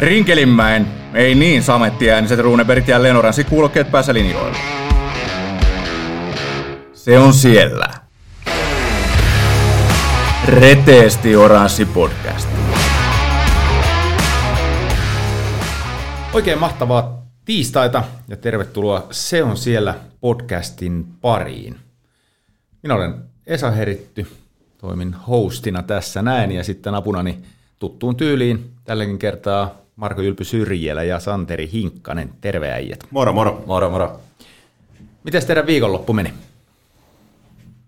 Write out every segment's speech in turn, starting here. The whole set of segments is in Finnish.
Rinkelinmäen, ei niin samettiääniset Runebergit ja Lenoransi kuulokkeet päässä linjoilla. Se on siellä. Reteesti Oranssi podcast. Oikein mahtavaa tiistaita ja tervetuloa Se on siellä podcastin pariin. Minä olen Esa Heritty, toimin hostina tässä näin ja sitten apunani tuttuun tyyliin tälläkin kertaa Marko Ylpy Syrjälä ja Santeri Hinkkanen. Terve äijät. Moro, moro. Moro, moro. Miten teidän viikonloppu meni?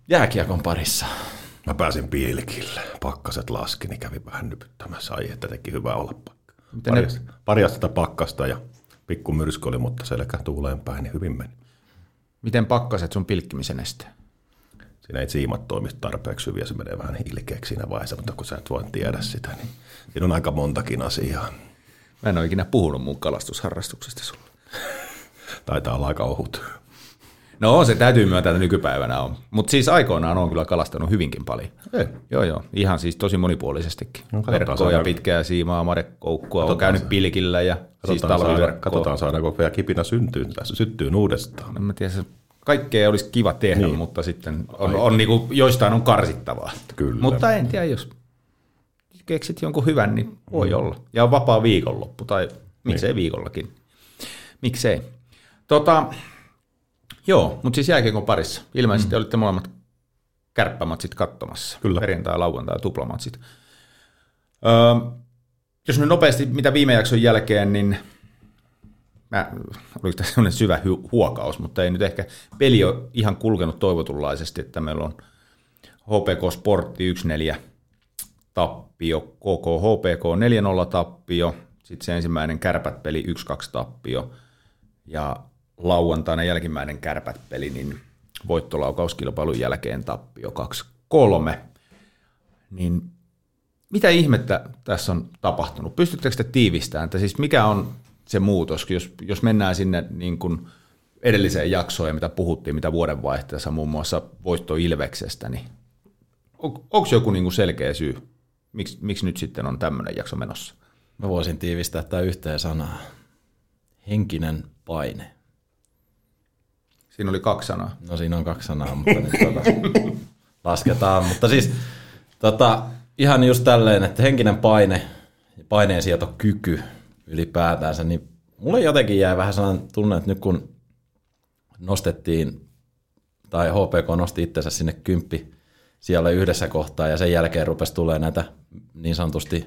Jääkiekon parissa. Mä pääsin pilkille. Pakkaset laski, niin kävi vähän nypyttämässä. Ai, että teki hyvää olla paikka. Miten Pari, ne- pari astetta pakkasta ja pikku myrsky oli, mutta selkä tuuleen päin, niin hyvin meni. Miten pakkaset sun pilkkimisen este? Siinä ei siimat toimi tarpeeksi hyvin ja se menee vähän ilkeäksi siinä vaiheessa, mutta kun sä et voi tiedä sitä, niin siinä on aika montakin asiaa. Mä en ole ikinä puhunut mun kalastusharrastuksesta sulle. Taitaa olla aika ohut. No se täytyy myöntää, että nykypäivänä on. Mutta siis aikoinaan on kyllä kalastanut hyvinkin paljon. Ei. Joo, joo. Ihan siis tosi monipuolisestikin. No, katsotaan, Verkkoa ja saadaanko- pitkää siimaa, marekoukkua, on käynyt se. pilkillä ja siis Katsotaan, talviverkkoa. katsotaan saadaanko vielä kipinä syntyy tässä, syttyy uudestaan. En mä tiedä, se kaikkea olisi kiva tehdä, niin. Niin. mutta sitten on, on niinku, joistain on karsittavaa. Kyllä. Mutta en tiedä, jos keksit jonkun hyvän, niin voi mm. olla. Ja on vapaa viikonloppu, tai miksei niin. viikollakin. Miksei. Tota, joo, mutta siis jääkiekon parissa. Ilmeisesti mm. olitte molemmat kärppämatsit katsomassa. Kyllä. Perjantai, lauantai, tuplamatsit. Öö, jos nyt nopeasti, mitä viime jakson jälkeen, niin mä, oliko tässä sellainen syvä hu- huokaus, mutta ei nyt ehkä peli ole ihan kulkenut toivotunlaisesti, että meillä on HPK Sportti 1-4 tappio, KK HPK 4-0 tappio, sitten se ensimmäinen kärpät-peli 1-2 tappio ja lauantaina jälkimmäinen kärpät-peli, niin voittolaukauskilpailun jälkeen tappio 2-3. Niin mitä ihmettä tässä on tapahtunut? Pystyttekö te tiivistämään, että siis mikä on se muutos, jos, jos mennään sinne niin kuin edelliseen jaksoon ja mitä puhuttiin, mitä vuodenvaihteessa muun muassa voitto Ilveksestä, niin on, onko joku niin kuin selkeä syy, miksi, miksi nyt sitten on tämmöinen jakso menossa? Mä voisin tiivistää tämä yhteen sanaa. Henkinen paine. Siinä oli kaksi sanaa. No siinä on kaksi sanaa, mutta nyt tota, lasketaan. Mutta siis tota, ihan just tälleen, että henkinen paine ja paineensietokyky ylipäätänsä, niin mulle jotenkin jäi vähän sellainen tunne, että nyt kun nostettiin, tai HPK nosti itsensä sinne kymppi siellä yhdessä kohtaa, ja sen jälkeen rupesi tulee näitä niin sanotusti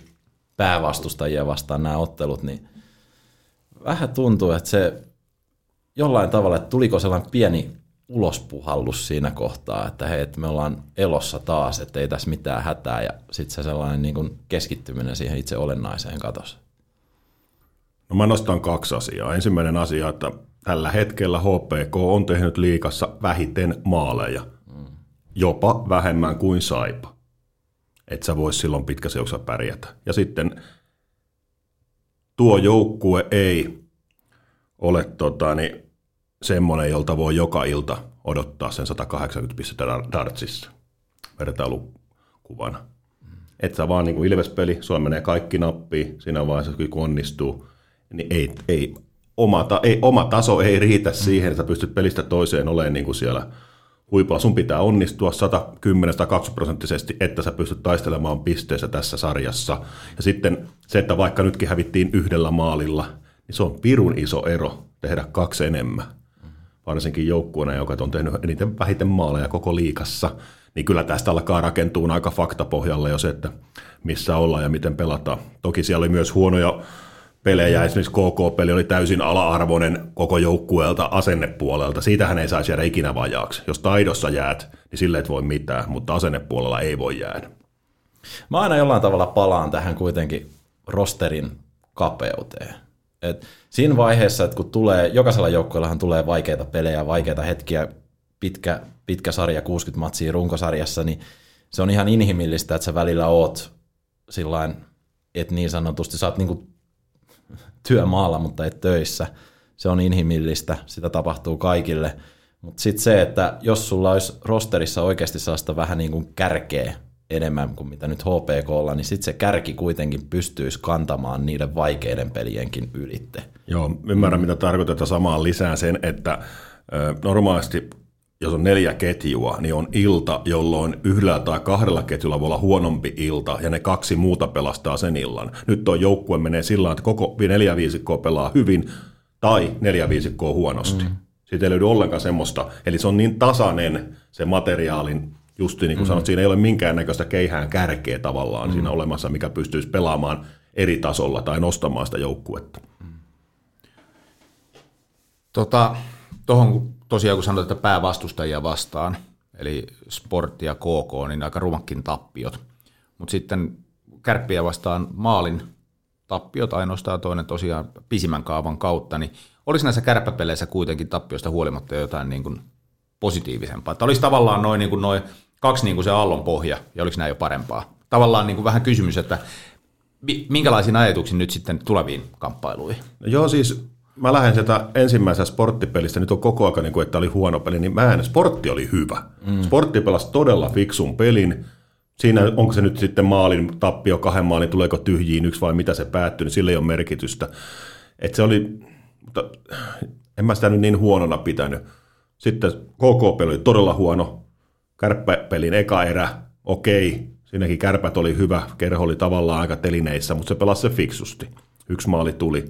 päävastustajia vastaan nämä ottelut, niin vähän tuntuu, että se jollain tavalla, että tuliko sellainen pieni ulospuhallus siinä kohtaa, että hei, että me ollaan elossa taas, että ei tässä mitään hätää, ja sitten se sellainen niin kuin keskittyminen siihen itse olennaiseen katosi. No mä nostan kaksi asiaa. Ensimmäinen asia, että tällä hetkellä HPK on tehnyt liikassa vähiten maaleja. Jopa vähemmän kuin Saipa. Et sä vois silloin pitkässä juoksussa pärjätä. Ja sitten tuo joukkue ei ole tota, niin, semmoinen, jolta voi joka ilta odottaa sen 180 pistettä dar- dartsissa vertailukuvana. Et sä vaan niin kuin Ilves-peli, sulla menee kaikki nappiin, siinä vaiheessa kun onnistuu, niin ei, ei, oma, ta, ei, oma taso ei riitä siihen, että sä pystyt pelistä toiseen olemaan niin kuin siellä huipulla. Sun pitää onnistua 110-120 prosenttisesti, että sä pystyt taistelemaan pisteessä tässä sarjassa. Ja sitten se, että vaikka nytkin hävittiin yhdellä maalilla, niin se on pirun iso ero tehdä kaksi enemmän. Varsinkin joukkueena, joka on tehnyt eniten vähiten maaleja koko liikassa, niin kyllä tästä alkaa rakentua aika faktapohjalle jo se, että missä ollaan ja miten pelataan. Toki siellä oli myös huonoja pelejä, esimerkiksi KK-peli oli täysin ala-arvoinen koko joukkueelta asennepuolelta. Siitähän ei saisi jäädä ikinä vajaaksi. Jos taidossa jäät, niin sille et voi mitään, mutta asennepuolella ei voi jäädä. Mä aina jollain tavalla palaan tähän kuitenkin rosterin kapeuteen. Et siinä vaiheessa, että kun tulee, jokaisella joukkueellahan tulee vaikeita pelejä, vaikeita hetkiä, pitkä, pitkä sarja, 60 matsia runkosarjassa, niin se on ihan inhimillistä, että sä välillä oot sillain, että niin sanotusti sä oot niinku työmaalla, mutta et töissä. Se on inhimillistä, sitä tapahtuu kaikille. Mutta sitten se, että jos sulla olisi rosterissa oikeasti sellaista vähän niin kuin kärkeä, enemmän kuin mitä nyt HPKlla, niin sitten se kärki kuitenkin pystyisi kantamaan niiden vaikeiden pelienkin ylitte. Joo, ymmärrän mitä tarkoitetaan samaan lisään sen, että normaalisti jos on neljä ketjua, niin on ilta, jolloin yhdellä tai kahdella ketjulla voi olla huonompi ilta, ja ne kaksi muuta pelastaa sen illan. Nyt tuo joukkue menee sillä että koko neljä viisikkoa pelaa hyvin, tai neljä viisikkoa huonosti. Mm. Siitä ei löydy ollenkaan semmoista, eli se on niin tasainen se materiaalin, justi niin kuin mm. sanot, siinä ei ole minkäännäköistä keihään kärkeä tavallaan mm. siinä olemassa, mikä pystyisi pelaamaan eri tasolla tai nostamaan sitä joukkuetta. Tota, tuohon tosiaan kun sanoit, että päävastustajia vastaan, eli Sportti ja KK, niin aika rumakkin tappiot. Mutta sitten kärppiä vastaan maalin tappiot ainoastaan toinen tosiaan pisimmän kaavan kautta, niin olisi näissä kärppäpeleissä kuitenkin tappioista huolimatta jotain niin kuin positiivisempaa? Että olisi tavallaan noin niin kuin noin kaksi niin kuin se aallon pohja, ja oliko näin jo parempaa? Tavallaan niin kuin vähän kysymys, että minkälaisiin ajatuksiin nyt sitten tuleviin kamppailuihin? Joo, siis mä lähden sieltä ensimmäisestä sporttipelistä, nyt on koko ajan, niin kuin, että oli huono peli, niin mä en, sportti oli hyvä. Mm. Sportti pelasi todella fiksun pelin. Siinä, onko se nyt sitten maalin tappio, kahden maalin, tuleeko tyhjiin yksi vai mitä se päättyy, niin sillä ei ole merkitystä. Että se oli, mutta en mä sitä nyt niin huonona pitänyt. Sitten KK-peli oli todella huono. Kärppäpelin eka erä, okei. Siinäkin kärpät oli hyvä, kerho oli tavallaan aika telineissä, mutta se pelasi se fiksusti. Yksi maali tuli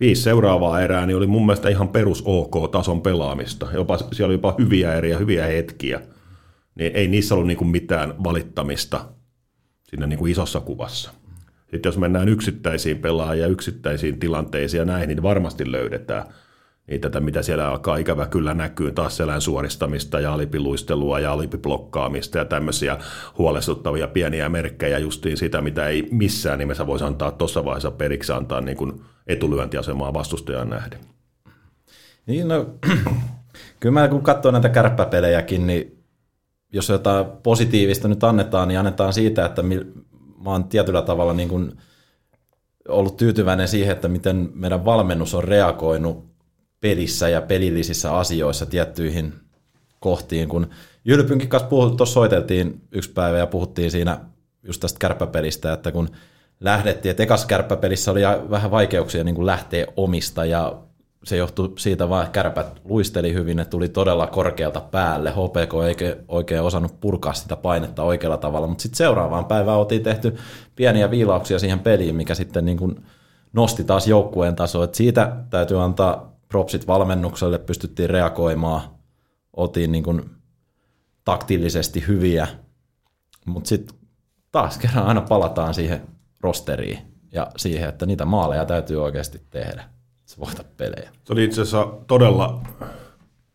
viisi seuraavaa erää niin oli mun mielestä ihan perus OK-tason pelaamista. Jopa, siellä oli jopa hyviä eriä, hyviä hetkiä. Niin ei niissä ollut niinku mitään valittamista siinä niinku isossa kuvassa. Sitten jos mennään yksittäisiin pelaajia, yksittäisiin tilanteisiin ja näin, niin varmasti löydetään niin tätä, mitä siellä alkaa ikävä kyllä näkyy, taas selän suoristamista ja alipiluistelua ja alipiblokkaamista ja tämmöisiä huolestuttavia pieniä merkkejä justiin sitä, mitä ei missään nimessä voisi antaa tuossa vaiheessa periksi antaa niin kuin etulyöntiasemaa vastustajan nähden. Niin no, kyllä mä kun katsoo näitä kärppäpelejäkin, niin jos jotain positiivista nyt annetaan, niin annetaan siitä, että mä oon tietyllä tavalla niin kuin ollut tyytyväinen siihen, että miten meidän valmennus on reagoinut pelissä ja pelillisissä asioissa tiettyihin kohtiin, kun Jylpynkin kanssa tuossa soiteltiin yksi päivä ja puhuttiin siinä just tästä kärppäpelistä, että kun lähdettiin, että ekas kärppäpelissä oli vähän vaikeuksia niin kuin lähteä omista ja se johtui siitä vaan, että kärpät luisteli hyvin, ne tuli todella korkealta päälle. HPK ei oikein osannut purkaa sitä painetta oikealla tavalla, mutta sitten seuraavaan päivään oltiin tehty pieniä viilauksia siihen peliin, mikä sitten niin kuin nosti taas joukkueen tasoa. Siitä täytyy antaa propsit valmennukselle, pystyttiin reagoimaan, otin niin kuin hyviä, mutta sitten taas kerran aina palataan siihen rosteriin ja siihen, että niitä maaleja täytyy oikeasti tehdä, se voita pelejä. Se oli itse asiassa todella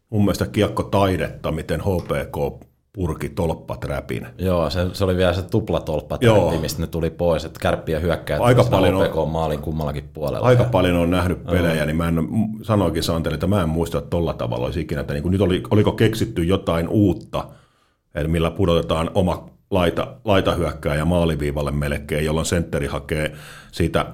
mun mielestä kiekkotaidetta, miten HPK purki tolppaträpin. Joo, se, se oli vielä se tuplatolppaträppi, mistä ne tuli pois, että kärppiä hyökkää aika paljon on, maalin kummallakin puolella. Aika ja... paljon on nähnyt pelejä, oh. niin mä en, sanoinkin Santeli, että mä en muista, että tolla tavalla olisi ikinä, että niin kuin nyt oli, oliko keksitty jotain uutta, eli millä pudotetaan oma laita, laitahyökkää ja maaliviivalle melkein, jolloin sentteri hakee siitä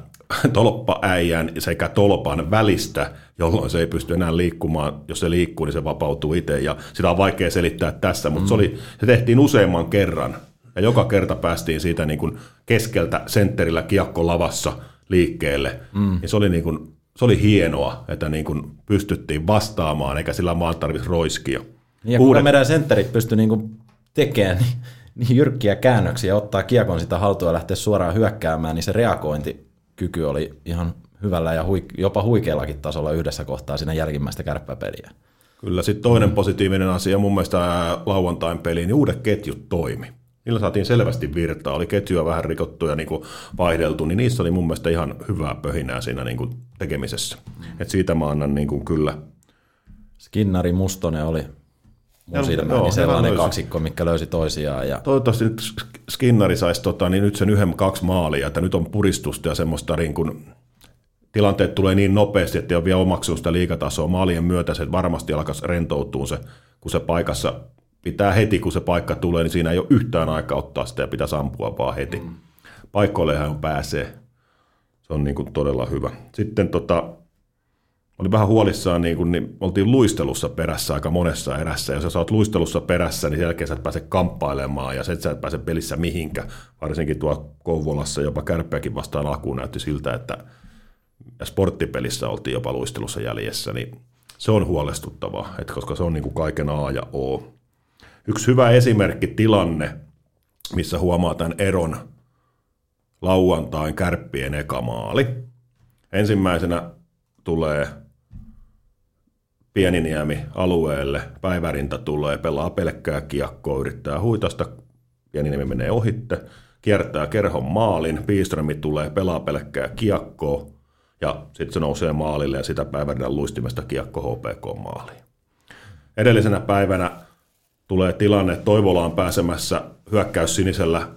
tolppaäijän sekä tolpan välistä, jolloin se ei pysty enää liikkumaan. Jos se liikkuu, niin se vapautuu itse ja sitä on vaikea selittää tässä, mutta mm. se, oli, se tehtiin useamman kerran ja joka kerta päästiin siitä niin kuin keskeltä sentterillä kiekko lavassa liikkeelle. Mm. Ja se oli, niin kuin, se oli hienoa, että niin kuin pystyttiin vastaamaan, eikä sillä vaan tarvitsisi roiskia. Ja Uudet... kun meidän sentterit pystyi niin kuin tekemään niin, niin jyrkkiä käännöksiä, ottaa kiekon sitä haltua ja lähteä suoraan hyökkäämään, niin se reagointi kyky oli ihan hyvällä ja huik- jopa huikeallakin tasolla yhdessä kohtaa siinä jälkimmäistä kärppäpeliä. Kyllä, sitten toinen positiivinen asia mun mielestä lauantain peliin, niin uudet ketjut toimi. Niillä saatiin selvästi virtaa, oli ketjuja vähän rikottu ja niin kuin vaihdeltu, niin niissä oli mun mielestä ihan hyvää pöhinää siinä niin kuin tekemisessä. Et siitä mä annan niin kuin kyllä. Skinnari Mustonen oli mun silmään, niin sellainen kaksikko, mikä löysi toisiaan. Ja... Toivottavasti nyt Skinnari saisi tota, niin nyt sen yhden kaksi maalia, että nyt on puristusta ja semmoista niin kuin, tilanteet tulee niin nopeasti, että ei ole vielä omaksunut sitä liikatasoa. Maalien myötä se varmasti alkaisi rentoutua se, kun se paikassa pitää heti, kun se paikka tulee, niin siinä ei ole yhtään aikaa ottaa sitä ja pitäisi ampua vaan heti. Mm. Paikoille hän pääsee. Se on niin kuin todella hyvä. Sitten tota, oli vähän huolissaan, niin kun, niin oltiin luistelussa perässä aika monessa erässä. Jos sä oot luistelussa perässä, niin sen jälkeen sä et pääse kamppailemaan ja sen sä et pääse pelissä mihinkä. Varsinkin tuo Kouvolassa jopa kärppäkin vastaan alkuun näytti siltä, että sporttipelissä oltiin jopa luistelussa jäljessä, niin se on huolestuttavaa, että koska se on niin kuin kaiken A ja O. Yksi hyvä esimerkki tilanne, missä huomaa tämän eron lauantain kärppien eka maali. Ensimmäisenä tulee Pieniniemi alueelle, päivärinta tulee, pelaa pelkkää kiekkoa, yrittää huitasta, Pieniniemi menee ohitte, kiertää kerhon maalin, Piiströmi tulee, pelaa pelkkää kiekkoa, ja sitten se nousee maalille ja sitä päivänä luistimesta kiekko HPK maaliin. Edellisenä päivänä tulee tilanne, että Toivola on pääsemässä hyökkäys sinisellä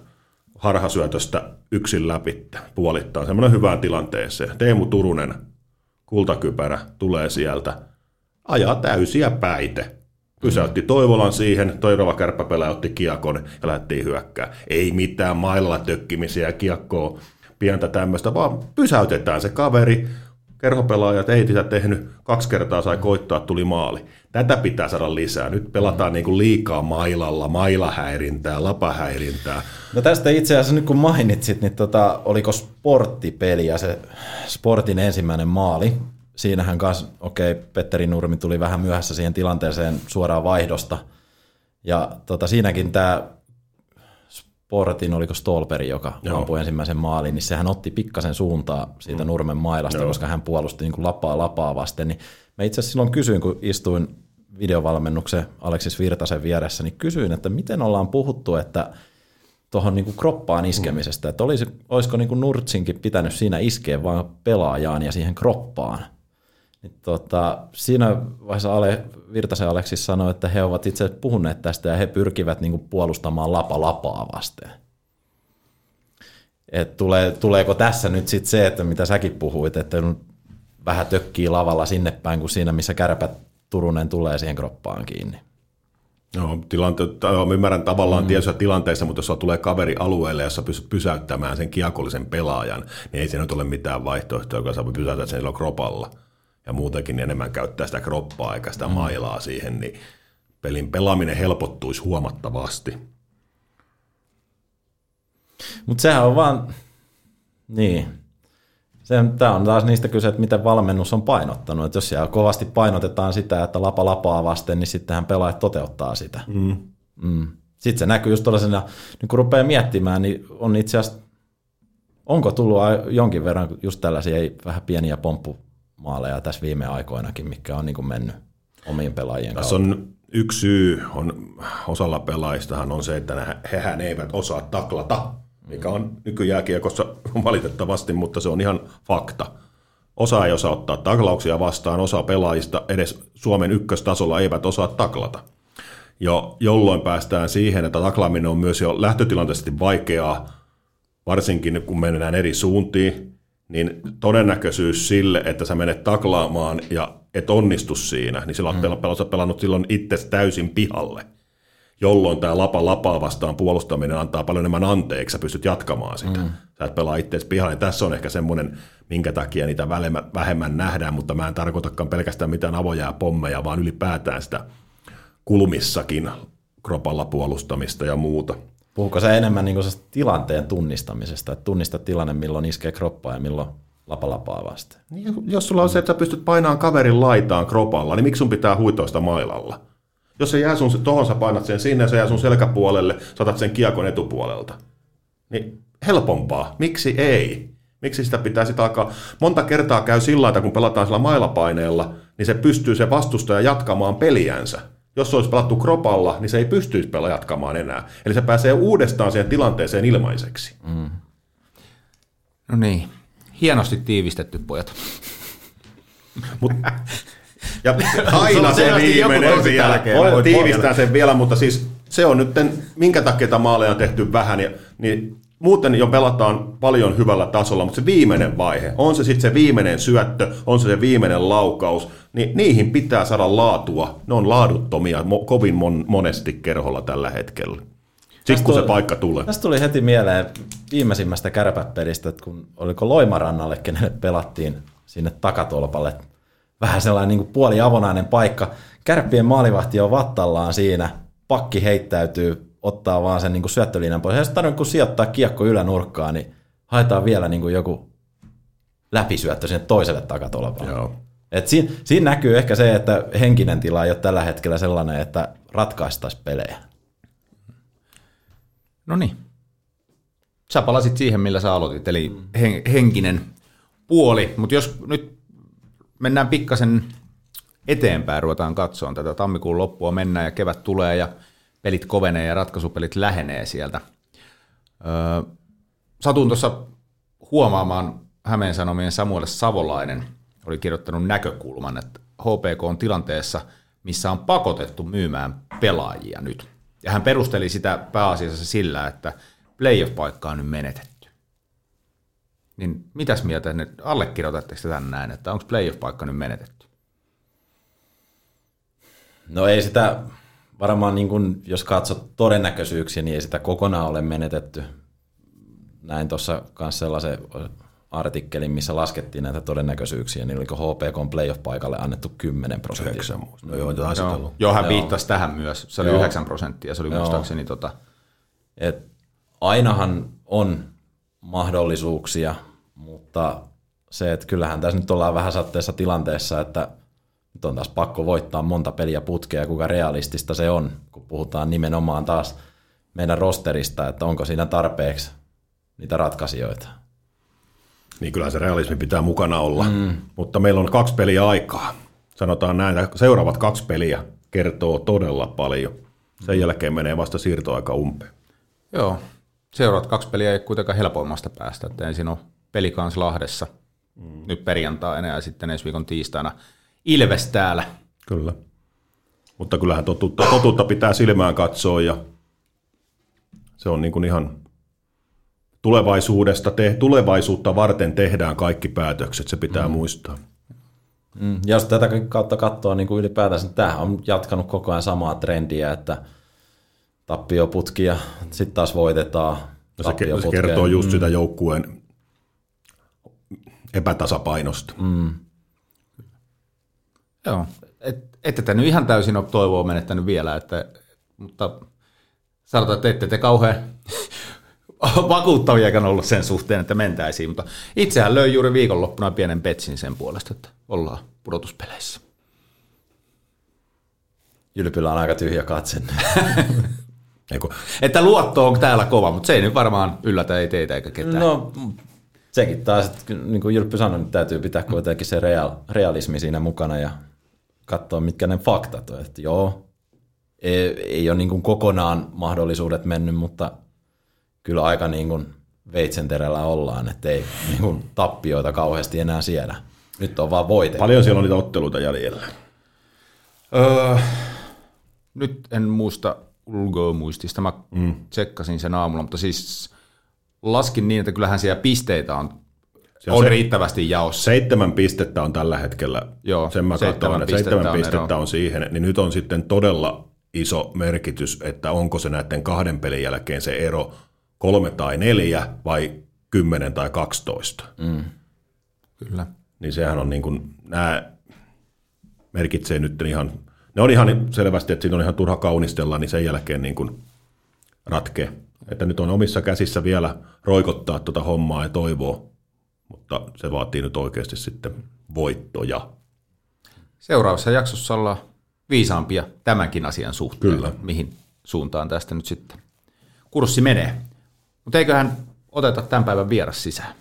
harhasyötöstä yksin läpi puolittain. Semmoinen hyvään tilanteeseen. Teemu Turunen, kultakypärä, tulee sieltä, ajaa täysiä päite. Pysäytti Toivolan siihen, toirova kärppäpelä otti kiekon ja lähdettiin hyökkää. Ei mitään mailalla tökkimisiä kiekkoa pientä tämmöistä, vaan pysäytetään se kaveri, kerhopelaajat ei sitä tehnyt, kaksi kertaa sai koittaa, tuli maali. Tätä pitää saada lisää. Nyt pelataan niin kuin liikaa mailalla, mailahäirintää, lapahäirintää. No tästä itse asiassa nyt kun mainitsit, niin tota, oliko sporttipeli ja se sportin ensimmäinen maali. Siinähän kanssa, okei, okay, Petteri Nurmi tuli vähän myöhässä siihen tilanteeseen suoraan vaihdosta. Ja tota, siinäkin tämä Sportin, oliko Stolperi, joka Joo. ampui ensimmäisen maalin, niin sehän otti pikkasen suuntaa siitä mm. Nurmen mailasta, Joo. koska hän puolusti niin kuin lapaa lapaa vasten. Niin mä itse asiassa silloin kysyin, kun istuin videovalmennuksen Aleksis Virtasen vieressä, niin kysyin, että miten ollaan puhuttu, että tuohon niin kroppaan iskemisestä, mm. että olisi, olisiko niin kuin Nurtsinkin pitänyt siinä iskeä vaan pelaajaan ja siihen kroppaan. Niin tota, siinä vaiheessa Ale, Virtasen Aleksis sanoi, että he ovat itse puhuneet tästä ja he pyrkivät niin kuin puolustamaan lapa lapaa vasten. Et tulee, tuleeko tässä nyt sitten se, että mitä säkin puhuit, että vähän tökkii lavalla sinne päin kuin siinä, missä kärpät Turunen tulee siihen kroppaan kiinni. Joo, tilante- ymmärrän tavallaan mm. tietyissä tilanteissa, mutta jos tulee kaveri alueelle, jossa pystyt pysäyttämään sen kiekollisen pelaajan, niin ei se nyt ole mitään vaihtoehtoa, joka saa pysäyttää sen silloin kropalla ja muutenkin enemmän käyttää sitä kroppaa eikä sitä mailaa siihen, niin pelin pelaaminen helpottuisi huomattavasti. Mutta sehän on vaan, niin, Tämä on taas niistä kyse, että miten valmennus on painottanut. Että jos siellä kovasti painotetaan sitä, että lapa lapaa vasten, niin sittenhän pelaajat toteuttaa sitä. Mm. Mm. Sitten se näkyy just tuollaisena, niin kun rupeaa miettimään, niin on itse asiassa, onko tullut jonkin verran just tällaisia vähän pieniä pomppu maaleja tässä viime aikoinakin, mikä on niin kuin mennyt omiin pelaajien Tässä on yksi syy on, osalla pelaajistahan on se, että hehän eivät osaa taklata, mikä on nykyjääkiekossa valitettavasti, mutta se on ihan fakta. Osa ei osaa ottaa taklauksia vastaan, osa pelaajista edes Suomen ykköstasolla eivät osaa taklata. Jo, jolloin päästään siihen, että taklaaminen on myös jo lähtötilanteisesti vaikeaa, varsinkin kun mennään eri suuntiin, niin todennäköisyys sille, että sä menet taklaamaan ja et onnistu siinä, niin silloin mm. olet pelannut silloin itse täysin pihalle, jolloin tämä lapa lapaa vastaan puolustaminen antaa paljon enemmän anteeksi, sä pystyt jatkamaan sitä. Mm. Sä et pelaa itse pihalle. Tässä on ehkä semmoinen, minkä takia niitä vähemmän nähdään, mutta mä en tarkoitakaan pelkästään mitään avojää pommeja, vaan ylipäätään sitä kulmissakin kropalla puolustamista ja muuta. Puhuko se enemmän niin tilanteen tunnistamisesta, että tunnista tilanne, milloin iskee kroppaa ja milloin lapalapaa vasten? Niin, jos sulla on se, että sä pystyt painamaan kaverin laitaan kropalla, niin miksi sun pitää huitoista mailalla? Jos se jää sun, tohon sä painat sen sinne, se jää sun selkäpuolelle, saatat sen kiekon etupuolelta. Niin helpompaa. Miksi ei? Miksi sitä pitää sitä alkaa? Monta kertaa käy sillä että kun pelataan sillä mailapaineella, niin se pystyy se vastustaja jatkamaan peliänsä jos se olisi pelattu kropalla, niin se ei pystyisi pelaa jatkamaan enää. Eli se pääsee uudestaan siihen tilanteeseen ilmaiseksi. Mm. No niin, hienosti tiivistetty pojat. Mut, ja aina se, se viimeinen vielä. Tiivistää sen vielä, mutta siis se on nyt, minkä takia tämä maaleja on tehty vähän, ja, niin muuten jo pelataan paljon hyvällä tasolla, mutta se viimeinen vaihe, on se sitten se viimeinen syöttö, on se se viimeinen laukaus, niin niihin pitää saada laatua. Ne on laaduttomia mo- kovin mon- monesti kerholla tällä hetkellä. Sitten kun se paikka tulee. Tästä tuli heti mieleen viimeisimmästä kärpäpelistä, että kun oliko Loimarannalle, kenelle pelattiin sinne takatolpalle vähän sellainen niin kuin puoli avonainen paikka. Kärppien maalivahti on vattallaan siinä, pakki heittäytyy, ottaa vaan sen niin kuin syöttölinjan pois. Ja sitten kun sijoittaa kiekko ylänurkkaan, niin haetaan vielä niin kuin joku läpisyöttö sinne toiselle takatolpalle. Joo. Et siinä, siinä näkyy ehkä se, että henkinen tila ei ole tällä hetkellä sellainen, että ratkaistaisi pelejä. No niin. Sä palasit siihen, millä sä aloitit, eli hen, henkinen puoli. Mutta jos nyt mennään pikkasen eteenpäin, ruvetaan katsomaan tätä tammikuun loppua, mennään ja kevät tulee ja pelit kovenee ja ratkaisupelit lähenee sieltä. Öö, satun tuossa huomaamaan Hämeen Sanomien Samuel Savolainen oli kirjoittanut näkökulman, että HPK on tilanteessa, missä on pakotettu myymään pelaajia nyt. Ja hän perusteli sitä pääasiassa sillä, että playoff-paikka on nyt menetetty. Niin mitäs mieltä ne allekirjoitatteko te tän näin, että onko playoff-paikka nyt menetetty? No ei sitä varmaan, niin kuin, jos katsot todennäköisyyksiä, niin ei sitä kokonaan ole menetetty. Näin tuossa kanssa sellaisen artikkelin, missä laskettiin näitä todennäköisyyksiä, niin oliko HPK playoff-paikalle annettu 10 prosenttia. No joo, taisi Joo, ollut. joo hän Joo. viittasi tähän myös. Se oli Joo. 9 prosenttia, se oli Joo. muistaakseni tota, Et ainahan on mahdollisuuksia, mutta se, että kyllähän tässä nyt ollaan vähän satteessa tilanteessa, että nyt on taas pakko voittaa monta peliä putkea, kuinka realistista se on, kun puhutaan nimenomaan taas meidän rosterista, että onko siinä tarpeeksi niitä ratkaisijoita. Niin kyllähän se realismi pitää mukana olla. Mm. Mutta meillä on kaksi peliä aikaa. Sanotaan näin, että seuraavat kaksi peliä kertoo todella paljon. Sen jälkeen menee vasta siirtoaika umpeen. Joo. Seuraavat kaksi peliä ei kuitenkaan helpoimmasta päästä. Että ensin on peli kans Lahdessa mm. nyt perjantaina ja sitten ensi viikon tiistaina Ilves täällä. Kyllä. Mutta kyllähän totuutta, totuutta pitää silmään katsoa ja se on niin kuin ihan tulevaisuudesta, te, tulevaisuutta varten tehdään kaikki päätökset, se pitää mm. muistaa. Mm, ja jos tätä kautta katsoo niin kuin ylipäätänsä, niin tämähän on jatkanut koko ajan samaa trendiä, että tappioputki ja sitten taas voitetaan. No se, se kertoo just sitä joukkueen epätasapainosta. Mm. Joo. Et, ette te nyt ihan täysin ole toivoa menettänyt vielä, että, mutta sanotaan, että ette te kauhean vakuuttaviakaan ollut sen suhteen, että mentäisiin, mutta itsehän löi juuri viikonloppuna pienen petsin sen puolesta, että ollaan pudotuspeleissä. Jylpillä on aika tyhjä katse. Eiku, Että luotto on täällä kova, mutta se ei nyt varmaan yllätä ei teitä eikä ketään. No sekin taas, että niin kuin Jylppy sanoi, niin täytyy pitää kuitenkin se real, realismi siinä mukana ja katsoa, mitkä ne faktat on. Että joo, ei, ei ole niin kuin kokonaan mahdollisuudet mennyt, mutta kyllä aika niin kuin veitsenterällä ollaan, että ei niin kuin tappioita kauheasti enää siellä. Nyt on vaan voite. paljon siellä on niitä otteluita jäljellä. Öö, nyt en muista ulkomuistista, mä mm. tsekkasin sen aamulla, mutta siis laskin niin, että kyllähän siellä pisteitä on, Siellä on se- riittävästi jaossa. Seitsemän pistettä on tällä hetkellä, Joo, sen mä seitsemän katson, että pistettä seitsemän on pistettä ero. on siihen, niin nyt on sitten todella iso merkitys, että onko se näiden kahden pelin jälkeen se ero kolme tai neljä vai kymmenen tai kaksitoista. Mm. Kyllä. Niin sehän on niin kuin, nämä merkitsee nyt ihan, ne on ihan selvästi, että siitä on ihan turha kaunistella, niin sen jälkeen niin kuin ratkee. Että nyt on omissa käsissä vielä roikottaa tuota hommaa ja toivoa, mutta se vaatii nyt oikeasti sitten voittoja. Seuraavassa jaksossa ollaan viisaampia tämänkin asian suhteen, Kyllä. mihin suuntaan tästä nyt sitten kurssi menee. Mutta eiköhän oteta tämän päivän vieras sisään.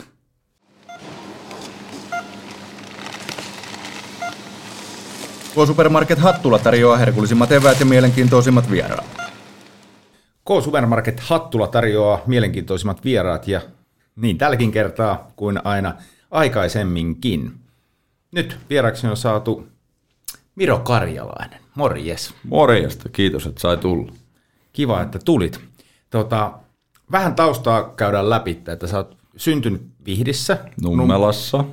K-Supermarket Hattula tarjoaa herkullisimmat eväät ja mielenkiintoisimmat vieraat. K-Supermarket Hattula tarjoaa mielenkiintoisimmat vieraat ja niin tälläkin kertaa kuin aina aikaisemminkin. Nyt vieraksi on saatu Miro Karjalainen. Morjes. Morjesta, kiitos, että sai tulla. Kiva, että tulit. Tota, vähän taustaa käydään läpi, että sä oot syntynyt Vihdissä. Nummelassa.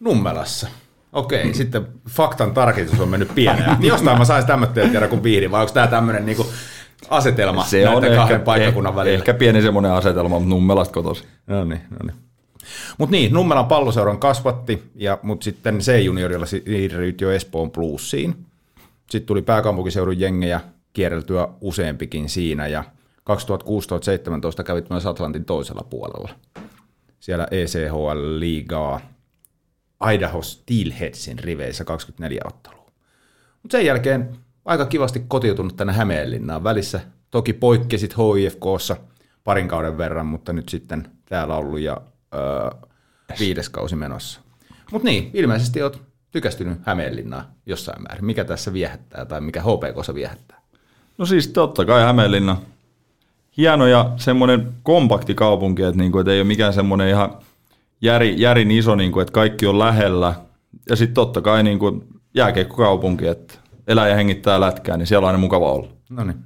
Nummelassa. Okei, sitten faktan tarkistus on mennyt pieneen. Jostain mä saisin tämmöinen tiedä kuin Vihdi, vai onko tämä tämmöinen niinku asetelma Se on näiden kahden ehkä, paikkakunnan eh- välillä? ehkä pieni semmoinen asetelma, mutta Nummelasta kotoisin. No niin, no niin. Mutta niin, Nummelan palloseuran kasvatti, ja, mutta sitten C-juniorilla siirryit jo Espoon plussiin. Sitten tuli pääkaupunkiseudun jengejä kierreltyä useampikin siinä, ja 2016-2017 kävit myös Atlantin toisella puolella. Siellä ECHL-liigaa Idaho Steelheadsin riveissä 24 ottelua. Mutta sen jälkeen aika kivasti kotiutunut tänne Hämeenlinnaan. Välissä toki poikkesit HIFKssa parin kauden verran, mutta nyt sitten täällä ollut ja öö, viides kausi menossa. Mutta niin, ilmeisesti olet tykästynyt Hämeenlinnaan jossain määrin. Mikä tässä viehättää tai mikä HPKssa viehättää? No siis totta kai Hämeenlinna. Hieno ja semmoinen kompakti kaupunki, että, niinku, että ei ole mikään semmoinen ihan järi, järin iso, niinku, että kaikki on lähellä. Ja sitten totta kai niinku, jääkeikkokaupunki, että elää ja hengittää lätkää, niin siellä on aina mukava olla. No niin.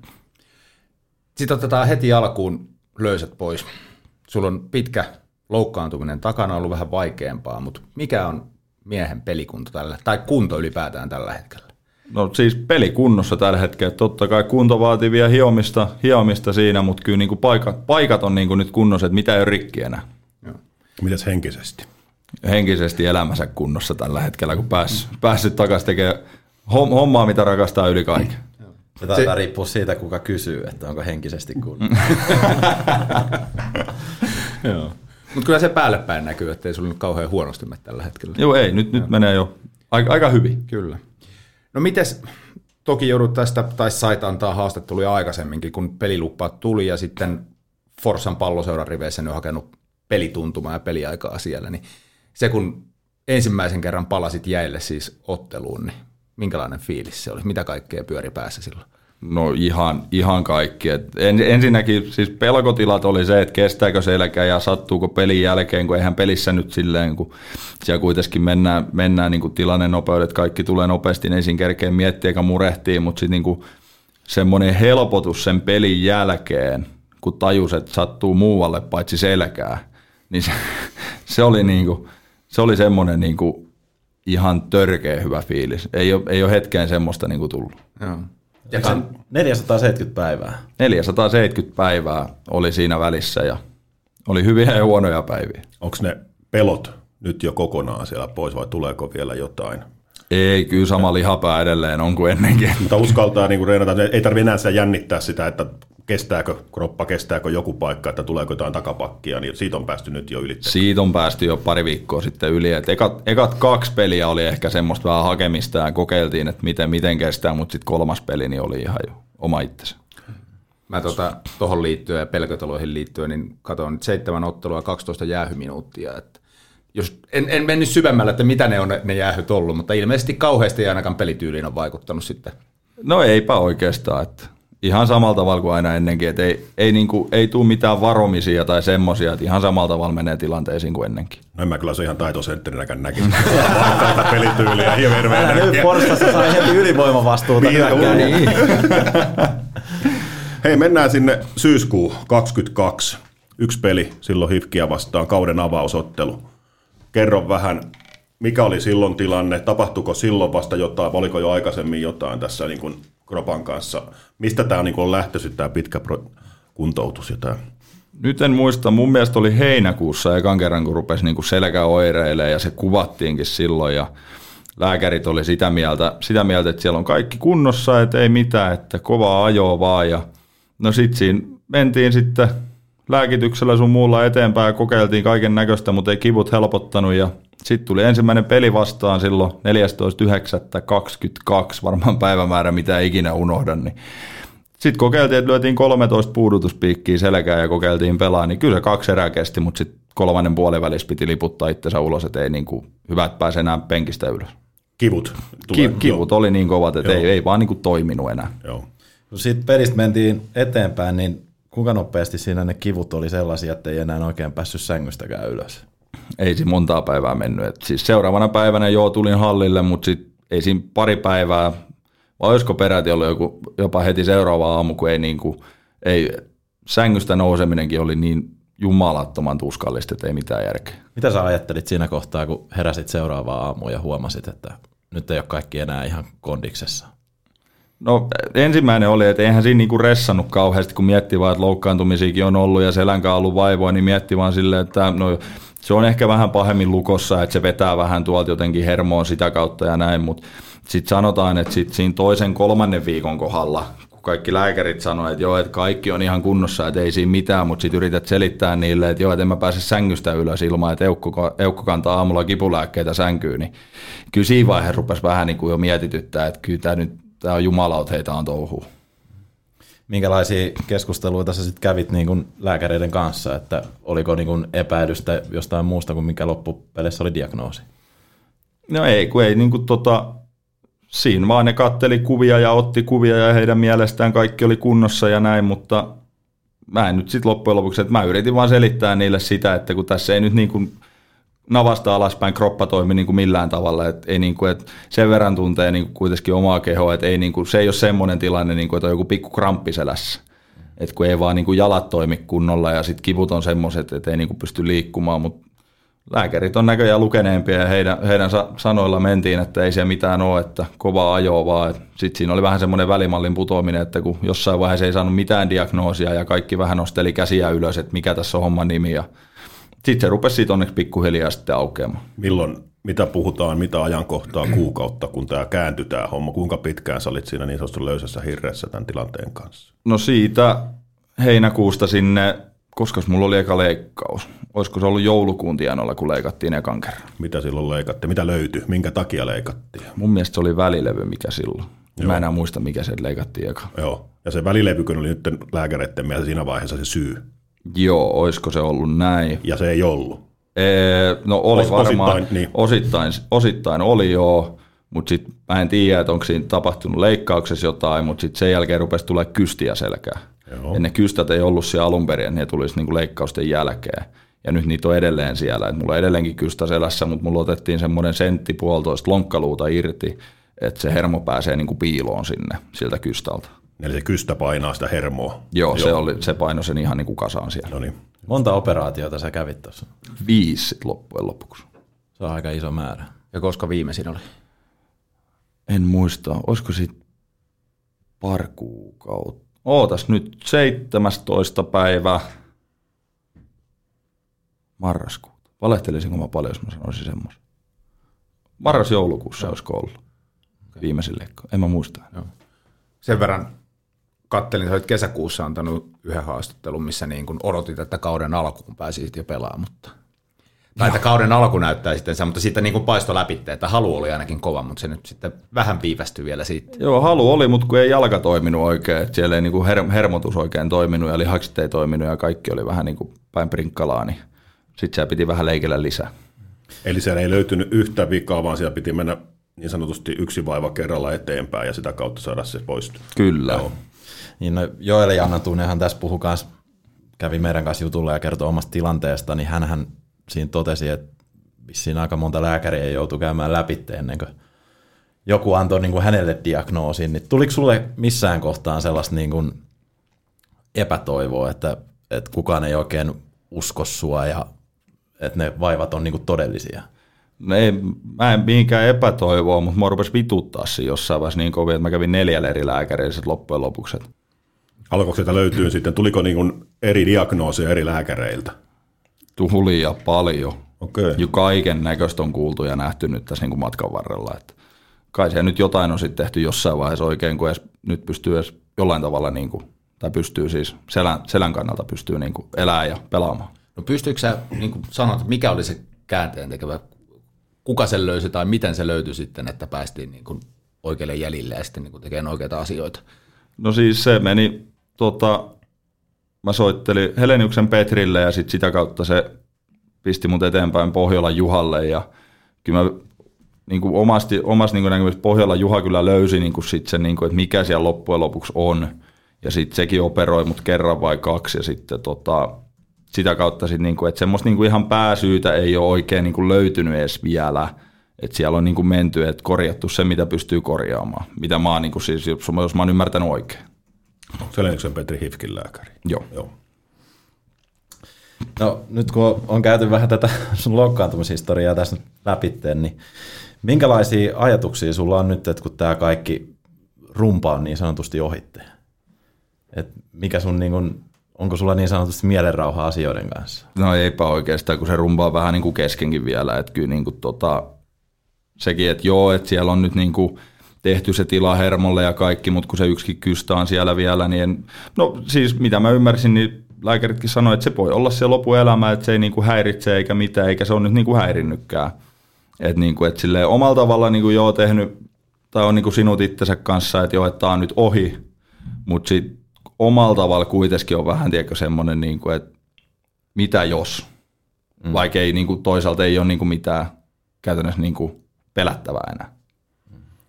Sitten otetaan heti alkuun löysät pois. Sulla on pitkä loukkaantuminen takana ollut vähän vaikeampaa, mutta mikä on miehen pelikunto tällä, tai kunto ylipäätään tällä hetkellä? No siis pelikunnossa tällä hetkellä. Totta kai kunto vaatii vielä hiomista, hiomista siinä, mutta kyllä niin kuin paikat, paikat on niin kuin nyt kunnossa, että mitä ei ole rikki enää. Mitäs henkisesti? Henkisesti elämänsä kunnossa tällä hetkellä, kun pääs, päässyt takaisin tekemään hommaa, mitä rakastaa yli kaiken. Se taitaa riippua siitä, kuka kysyy, että onko henkisesti kunnossa. Joo. Mutta kyllä se päälle päin näkyy, että ei sulla nyt kauhean huonosti mene tällä hetkellä. Joo, ei, nyt, nyt menee jo aika, aika hyvin. Kyllä. No mites, toki joudut tästä, tai sait antaa haastatteluja aikaisemminkin, kun peliluppaat tuli ja sitten Forssan palloseuran riveissä ne on hakenut pelituntumaa ja peliaikaa siellä, niin se kun ensimmäisen kerran palasit jäille siis otteluun, niin minkälainen fiilis se oli? Mitä kaikkea pyöri päässä silloin? No ihan, ihan kaikki. Et en, ensinnäkin siis pelkotilat oli se, että kestääkö selkä ja sattuuko pelin jälkeen, kun eihän pelissä nyt silleen, kun siellä kuitenkin mennään, mennään niin kuin tilanne nopeudet, kaikki tulee nopeasti, niin ensin kerkeen miettiä eikä murehtii, mutta sitten niin semmoinen helpotus sen pelin jälkeen, kun tajus, että sattuu muualle paitsi selkää, niin se, se oli, niin kuin, se oli semmoinen niin kuin ihan törkeä hyvä fiilis. Ei ole, ei ole hetkeen semmoista niin kuin tullut. Joo. Ja sen 470 päivää. 470 päivää oli siinä välissä ja oli hyviä ja huonoja päiviä. Onko ne pelot nyt jo kokonaan siellä pois vai tuleeko vielä jotain? Ei, kyllä sama lihapää edelleen on kuin ennenkin. Mutta uskaltaa niin reenata, ei tarvitse enää sitä jännittää sitä, että kestääkö kroppa, kestääkö joku paikka, että tuleeko jotain takapakkia, niin siitä on päästy nyt jo yli. Siitä on päästy jo pari viikkoa sitten yli. Et ekat, ekat kaksi peliä oli ehkä semmoista vähän hakemista ja kokeiltiin, että miten, miten kestää, mutta sitten kolmas peli niin oli ihan jo oma itsensä. Mä tuohon tota, liittyen ja pelkötaloihin liittyen, niin katson seitsemän ottelua ja 12 jäähyminuuttia. Että jos, en, en mennyt syvemmälle, että mitä ne on ne, ne jäähyt ollut, mutta ilmeisesti kauheasti ei ainakaan pelityyliin on vaikuttanut sitten. No eipä oikeastaan, että ihan samalla tavalla kuin aina ennenkin, että ei, ei, niin kuin, ei tule mitään varomisia tai semmoisia, että ihan samalla tavalla menee tilanteisiin kuin ennenkin. No en mä kyllä se ihan taitosentterinäkään näkisi. Vaikka pelityyliä ja hirveä Nyt Forssassa sai heti ylivoimavastuuta. Niin, niin. Hei, mennään sinne syyskuu 22. Yksi peli silloin Hifkiä vastaan, kauden avausottelu. Kerro vähän, mikä oli silloin tilanne, tapahtuiko silloin vasta jotain, oliko jo aikaisemmin jotain tässä niin kuin Kropan kanssa. Mistä tämä on, niin on lähtöisin tämä pitkä pro- kuntoutus ja tämä? Nyt en muista, mun mielestä oli heinäkuussa ekan kerran, kun rupesi niin selkäoireilemaan ja se kuvattiinkin silloin ja lääkärit oli sitä mieltä, sitä mieltä, että siellä on kaikki kunnossa, että ei mitään, että kovaa ajoa vaan ja no sit siinä mentiin sitten lääkityksellä sun muulla eteenpäin ja kokeiltiin kaiken näköistä, mutta ei kivut helpottanut ja sitten tuli ensimmäinen peli vastaan silloin 14.9.22, varmaan päivämäärä, mitä ikinä unohdan. Niin sitten kokeiltiin, että lyötiin 13 puudutuspiikkiä selkään ja kokeiltiin pelaa, niin kyllä se kaksi erää kesti, mutta sitten kolmannen puolivälissä piti liputtaa itsensä ulos, että ei niin kuin hyvät pääse enää penkistä ylös. Kivut? Tulee, Ki- kivut joo. oli niin kovat, että ei, ei vaan niin kuin toiminut enää. Joo. No sitten pelistä mentiin eteenpäin, niin kuinka nopeasti siinä ne kivut oli sellaisia, että ei enää oikein päässyt sängystäkään ylös? ei siinä montaa päivää mennyt. Et siis seuraavana päivänä joo tulin hallille, mutta sit ei siinä pari päivää, vai olisiko peräti ollut joku, jopa heti seuraava aamu, kun ei, niin kuin, ei sängystä nouseminenkin oli niin jumalattoman tuskallista, että ei mitään järkeä. Mitä sä ajattelit siinä kohtaa, kun heräsit seuraavaa aamua ja huomasit, että nyt ei ole kaikki enää ihan kondiksessa? No ensimmäinen oli, että eihän siinä niinku ressannut kauheasti, kun miettii vaan, että loukkaantumisiakin on ollut ja selänkaan ollut vaivoa, niin mietti vaan silleen, että no se on ehkä vähän pahemmin lukossa, että se vetää vähän tuolta jotenkin hermoon sitä kautta ja näin, mutta sitten sanotaan, että sit siinä toisen kolmannen viikon kohdalla, kun kaikki lääkärit sanoivat, että joo, että kaikki on ihan kunnossa, että ei siinä mitään, mutta sitten yrität selittää niille, että joo, että en mä pääse sängystä ylös ilman, että eukko, eukko kantaa aamulla kipulääkkeitä sänkyyn, niin kyllä siinä vaiheessa rupesi vähän niin kuin jo mietityttää, että kyllä tämä nyt tämä on jumalaut heitä on touhuu. Minkälaisia keskusteluita sä sitten kävit niin kuin lääkäreiden kanssa, että oliko niin kuin epäilystä jostain muusta kuin mikä loppupeleissä oli diagnoosi? No ei, kun ei niin kuin tota, siinä vaan ne katteli kuvia ja otti kuvia ja heidän mielestään kaikki oli kunnossa ja näin, mutta mä en nyt sitten loppujen lopuksi, että mä yritin vaan selittää niille sitä, että kun tässä ei nyt niin kuin navasta alaspäin kroppa toimi niin kuin millään tavalla, että ei niin kuin, että sen verran tuntee niin kuin kuitenkin omaa kehoa, että ei niin kuin, se ei ole semmoinen tilanne, niin kuin, että on joku pikku kramppi selässä. että kun ei vaan niin kuin jalat toimi kunnolla ja sitten kivut on semmoiset, että ei niin kuin pysty liikkumaan, mutta lääkärit on näköjään lukeneempia ja heidän, heidän sanoilla mentiin, että ei siellä mitään ole, että kova ajo vaan. Sitten siinä oli vähän semmoinen välimallin putoaminen, että kun jossain vaiheessa ei saanut mitään diagnoosia ja kaikki vähän nosteli käsiä ylös, että mikä tässä on homman nimi ja sitten se rupesi siitä onneksi pikkuhiljaa sitten aukeamaan. Milloin, mitä puhutaan, mitä ajankohtaa kuukautta, kun tämä kääntyi tämä homma? Kuinka pitkään sä olit siinä niin sanotusti löysässä hirreessä tämän tilanteen kanssa? No siitä heinäkuusta sinne, koska mulla oli eka leikkaus. Olisiko se ollut joulukuun tienoilla, kun leikattiin ekan kerran? Mitä silloin leikattiin? Mitä löytyi? Minkä takia leikattiin? Mun mielestä se oli välilevy, mikä silloin. Joo. Mä en enää muista, mikä se leikattiin eka. Joo, ja se välilevykö oli nyt lääkäreiden mielestä siinä vaiheessa se syy. Joo, olisiko se ollut näin? Ja se ei ollut. Ee, no oli Os, varmaan, osittain, niin. osittain, osittain oli joo, mutta sitten mä en tiedä, että onko siinä tapahtunut leikkauksessa jotain, mutta sitten sen jälkeen rupesi tulee kystiä selkää. Joo. Ja ne kystät ei ollut siellä alun perin, ne tulisi niinku leikkausten jälkeen. Ja nyt niitä on edelleen siellä. Et mulla on edelleenkin kystä selässä, mutta mulla otettiin semmoinen sentti puolitoista lonkkaluuta irti, että se hermo pääsee niinku piiloon sinne siltä kystalta. Eli se kystä painaa sitä hermoa. Joo, Joo. Se, oli, se painoi sen ihan niin kuin kasaan siellä. No niin. Monta operaatiota sä kävit tuossa? Viisi loppujen lopuksi. Se on aika iso määrä. Ja koska viimeisin oli? En muista. Olisiko siitä pari kuukautta? Ootas nyt 17. päivä marraskuuta. Valehtelisinko mä paljon, jos mä sanoisin semmoisen? Marras-joulukuussa olisiko ollut viimeisin leikko. En mä muista. Joo. Sen verran kattelin, että olit kesäkuussa antanut yhden haastattelun, missä niin kuin odotit, että kauden alkuun pääsisit jo pelaamaan, mutta tai että kauden alku näyttää sitten se, mutta sitten niin kuin paisto läpi, että halu oli ainakin kova, mutta se nyt sitten vähän viivästyi vielä siitä. Joo, halu oli, mutta kun ei jalka toiminut oikein, että siellä ei niin kuin her- hermotus oikein toiminut ja lihakset ei toiminut ja kaikki oli vähän niin kuin päin prinkkalaa, niin sitten siellä piti vähän leikellä lisää. Eli siellä ei löytynyt yhtä vikaa, vaan siellä piti mennä niin sanotusti yksi vaiva kerralla eteenpäin ja sitä kautta saada se poistua. Kyllä. Joo. Niin no, Joel ja Anna Tunnehan tässä puhui kanssa, kävi meidän kanssa jutulla ja kertoi omasta tilanteesta, niin hän siinä totesi, että vissiin aika monta lääkäriä joutui käymään läpi ennen kuin joku antoi niin kuin hänelle diagnoosin. Niin tuliko sulle missään kohtaan sellaista niin kuin epätoivoa, että, että kukaan ei oikein usko sua ja että ne vaivat on niin kuin todellisia? No ei, mä en mihinkään epätoivoa, mutta mä rupesi vituttaa siinä jossain vaiheessa niin kovin, että mä kävin neljällä eri lääkärillä loppujen lopuksi. Alkoiko sieltä löytyä sitten, tuliko niin kuin eri diagnooseja eri lääkäreiltä? Tuli ja paljon. Okay. Jo kaiken näköistä on kuultu ja nähty nyt tässä niin kuin matkan varrella. Että kai se nyt jotain on sitten tehty jossain vaiheessa oikein, kun edes, nyt pystyy edes jollain tavalla, niin kuin, tai pystyy siis selän, selän kannalta pystyy niin kuin elämään ja pelaamaan. No pystyykö sä niin kuin sanot, mikä oli se käänteen tekevä kuka sen löysi tai miten se löytyi sitten, että päästiin niin kuin oikealle jäljille ja sitten niin kuin tekemään oikeita asioita? No siis se meni, tota, mä soittelin Heleniuksen Petrille ja sitten sitä kautta se pisti mut eteenpäin Pohjolan Juhalle ja kyllä mä niin kuin omasti, omasti niin näkemys Pohjola Juha kyllä löysi niin kuin sit sen, niin kuin, että mikä siellä loppujen lopuksi on. Ja sitten sekin operoi mut kerran vai kaksi ja sitten tota, sitä kautta sit niinku, että semmoista niinku ihan pääsyytä ei ole oikein niinku löytynyt edes vielä. Että siellä on niinku menty, että korjattu se, mitä pystyy korjaamaan. Mitä mä oon niinku siis, jos mä oon ymmärtänyt oikein. Selennyksen Petri Hifkin lääkäri. Joo. Joo. No nyt kun on käyty vähän tätä sun loukkaantumishistoriaa tässä läpi, niin minkälaisia ajatuksia sulla on nyt, että kun tämä kaikki rumpa on niin sanotusti ohitte? Et mikä sun niin kun onko sulla niin sanotusti mielenrauha asioiden kanssa? No eipä oikeastaan, kun se rumpaa vähän niin kuin keskenkin vielä, että kyllä niin kuin tota, sekin, että joo, että siellä on nyt niin kuin tehty se tila hermolle ja kaikki, mutta kun se yksikin kystä on siellä vielä, niin en, no siis mitä mä ymmärsin, niin lääkäritkin sanoivat, että se voi olla se lopuelämä, että se ei niin kuin häiritse eikä mitään, eikä se ole nyt niin kuin häirinnytkään. Että niin kuin, että silleen omalla tavalla niin kuin joo tehnyt, tai on niin kuin sinut itsensä kanssa, että joo, että tämä on nyt ohi, mutta sitten omalla tavalla kuitenkin on vähän, tiedätkö, semmoinen, niin kuin, että mitä jos, mm. vaikka ei niin kuin, toisaalta ei ole niin kuin mitään käytännössä niin kuin pelättävää enää.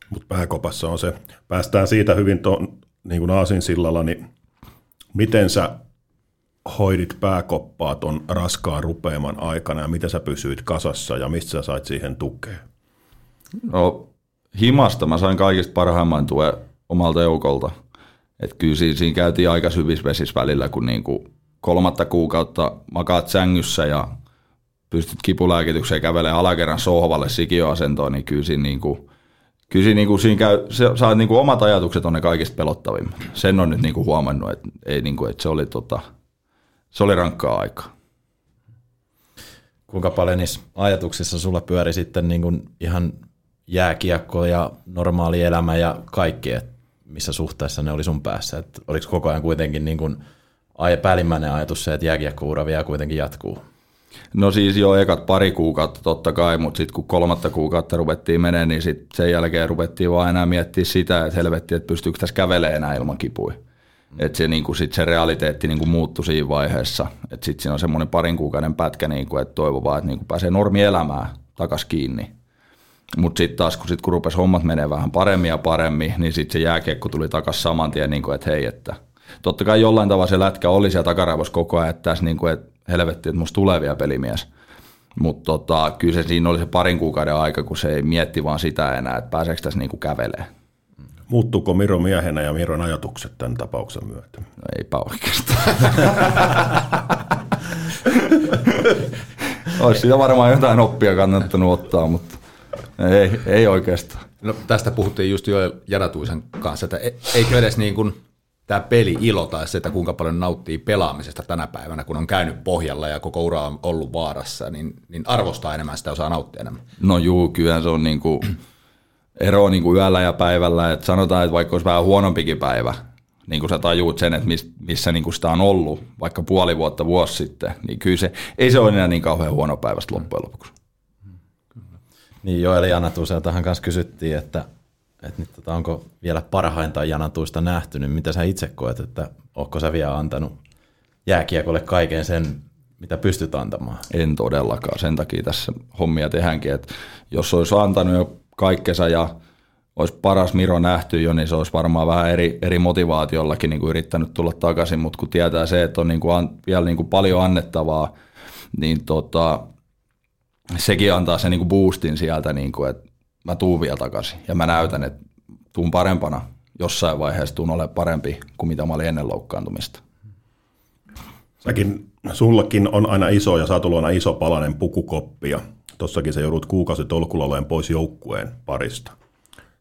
Mutta pääkopassa on se, päästään siitä hyvin tuon niin kuin Aasinsillalla, niin miten sä hoidit pääkoppaa ton raskaan rupeaman aikana ja miten sä pysyit kasassa ja mistä sä sait siihen tukea? No himasta mä sain kaikista parhaimman tuen omalta joukolta. Et kyllä siinä, siinä käytiin aika syvissä vesissä välillä, kun niinku kolmatta kuukautta makaat sängyssä ja pystyt kipulääkitykseen kävelemään alakerran sohvalle sikioasentoon, niin kyllä siinä, niinku, kyllä siinä, niinku, siinä käy, se, saat niinku omat ajatukset on ne kaikista pelottavimmat. Sen on nyt niinku huomannut, että, ei, niinku, että se, oli, tota, se oli rankkaa aikaa. Kuinka paljon niissä ajatuksissa sulla pyöri sitten niin kuin ihan jääkiekko ja normaali elämä ja kaikki, että missä suhteessa ne oli sun päässä? Et oliko koko ajan kuitenkin niin kuin päällimmäinen ajatus se, että jääkiekkoura vielä kuitenkin jatkuu? No siis jo ekat pari kuukautta totta kai, mutta sitten kun kolmatta kuukautta ruvettiin menemään, niin sit sen jälkeen ruvettiin vaan enää miettiä sitä, että helvetti, että pystyykö tässä kävelemään enää ilman kipuja. Mm. Että se, niinku, sit se realiteetti niinku muuttui siinä vaiheessa. Että sitten siinä on semmoinen parin kuukauden pätkä, niinku, että toivoo vaan, että niinku pääsee normielämään takas kiinni. Mutta sitten taas, kun, sit, kun rupesi hommat menee vähän paremmin ja paremmin, niin sitten se jääkiekko tuli takaisin saman tien, niin kuin, että hei, että totta kai jollain tavalla se lätkä oli siellä takaraivossa koko ajan, että tässä niin kuin, että helvetti, että musta tulee vielä pelimies. Mutta tota, kyllä se siinä oli se parin kuukauden aika, kun se ei mietti vaan sitä enää, että pääseekö tässä niin kävelee. Muuttuuko Miro miehenä ja Miron ajatukset tämän tapauksen myötä? No eipä oikeastaan. Olisi siitä varmaan jotain oppia kannattanut ottaa, mutta ei, ei oikeastaan. No, tästä puhuttiin just jo Janatuisen kanssa, että e- eikö edes niin kuin tämä peli ilo tai se, että kuinka paljon nauttii pelaamisesta tänä päivänä, kun on käynyt pohjalla ja koko ura on ollut vaarassa, niin, niin arvostaa enemmän sitä, osaa nauttia enemmän. No juu, kyllä se on niin kuin, ero niin kuin yöllä ja päivällä, että sanotaan, että vaikka olisi vähän huonompikin päivä, niin kuin sä tajuut sen, että missä niin kuin sitä on ollut, vaikka puoli vuotta, vuosi sitten, niin kyllä se, ei se ole enää niin kauhean huono päivästä loppujen lopuksi. Niin Joel Janatuseltahan kanssa kysyttiin, että, että nyt, tota, onko vielä parhainta Janatuista nähty, niin mitä sä itse koet, että onko sä vielä antanut jääkiekolle kaiken sen, mitä pystyt antamaan? En todellakaan, sen takia tässä hommia tehdäänkin, että jos olisi antanut jo kaikkensa ja olisi paras Miro nähty jo, niin se olisi varmaan vähän eri, eri motivaatiollakin niin kuin yrittänyt tulla takaisin, mutta kun tietää se, että on niin kuin an, vielä niin kuin paljon annettavaa, niin tota, sekin antaa sen niinku boostin sieltä, niinku, että mä tuun vielä takaisin ja mä näytän, että tuun parempana jossain vaiheessa, tuun ole parempi kuin mitä mä olin ennen loukkaantumista. Säkin, sullakin on aina iso ja saatu aina iso palanen pukukoppi ja tossakin se joudut kuukausi tolkulla pois joukkueen parista.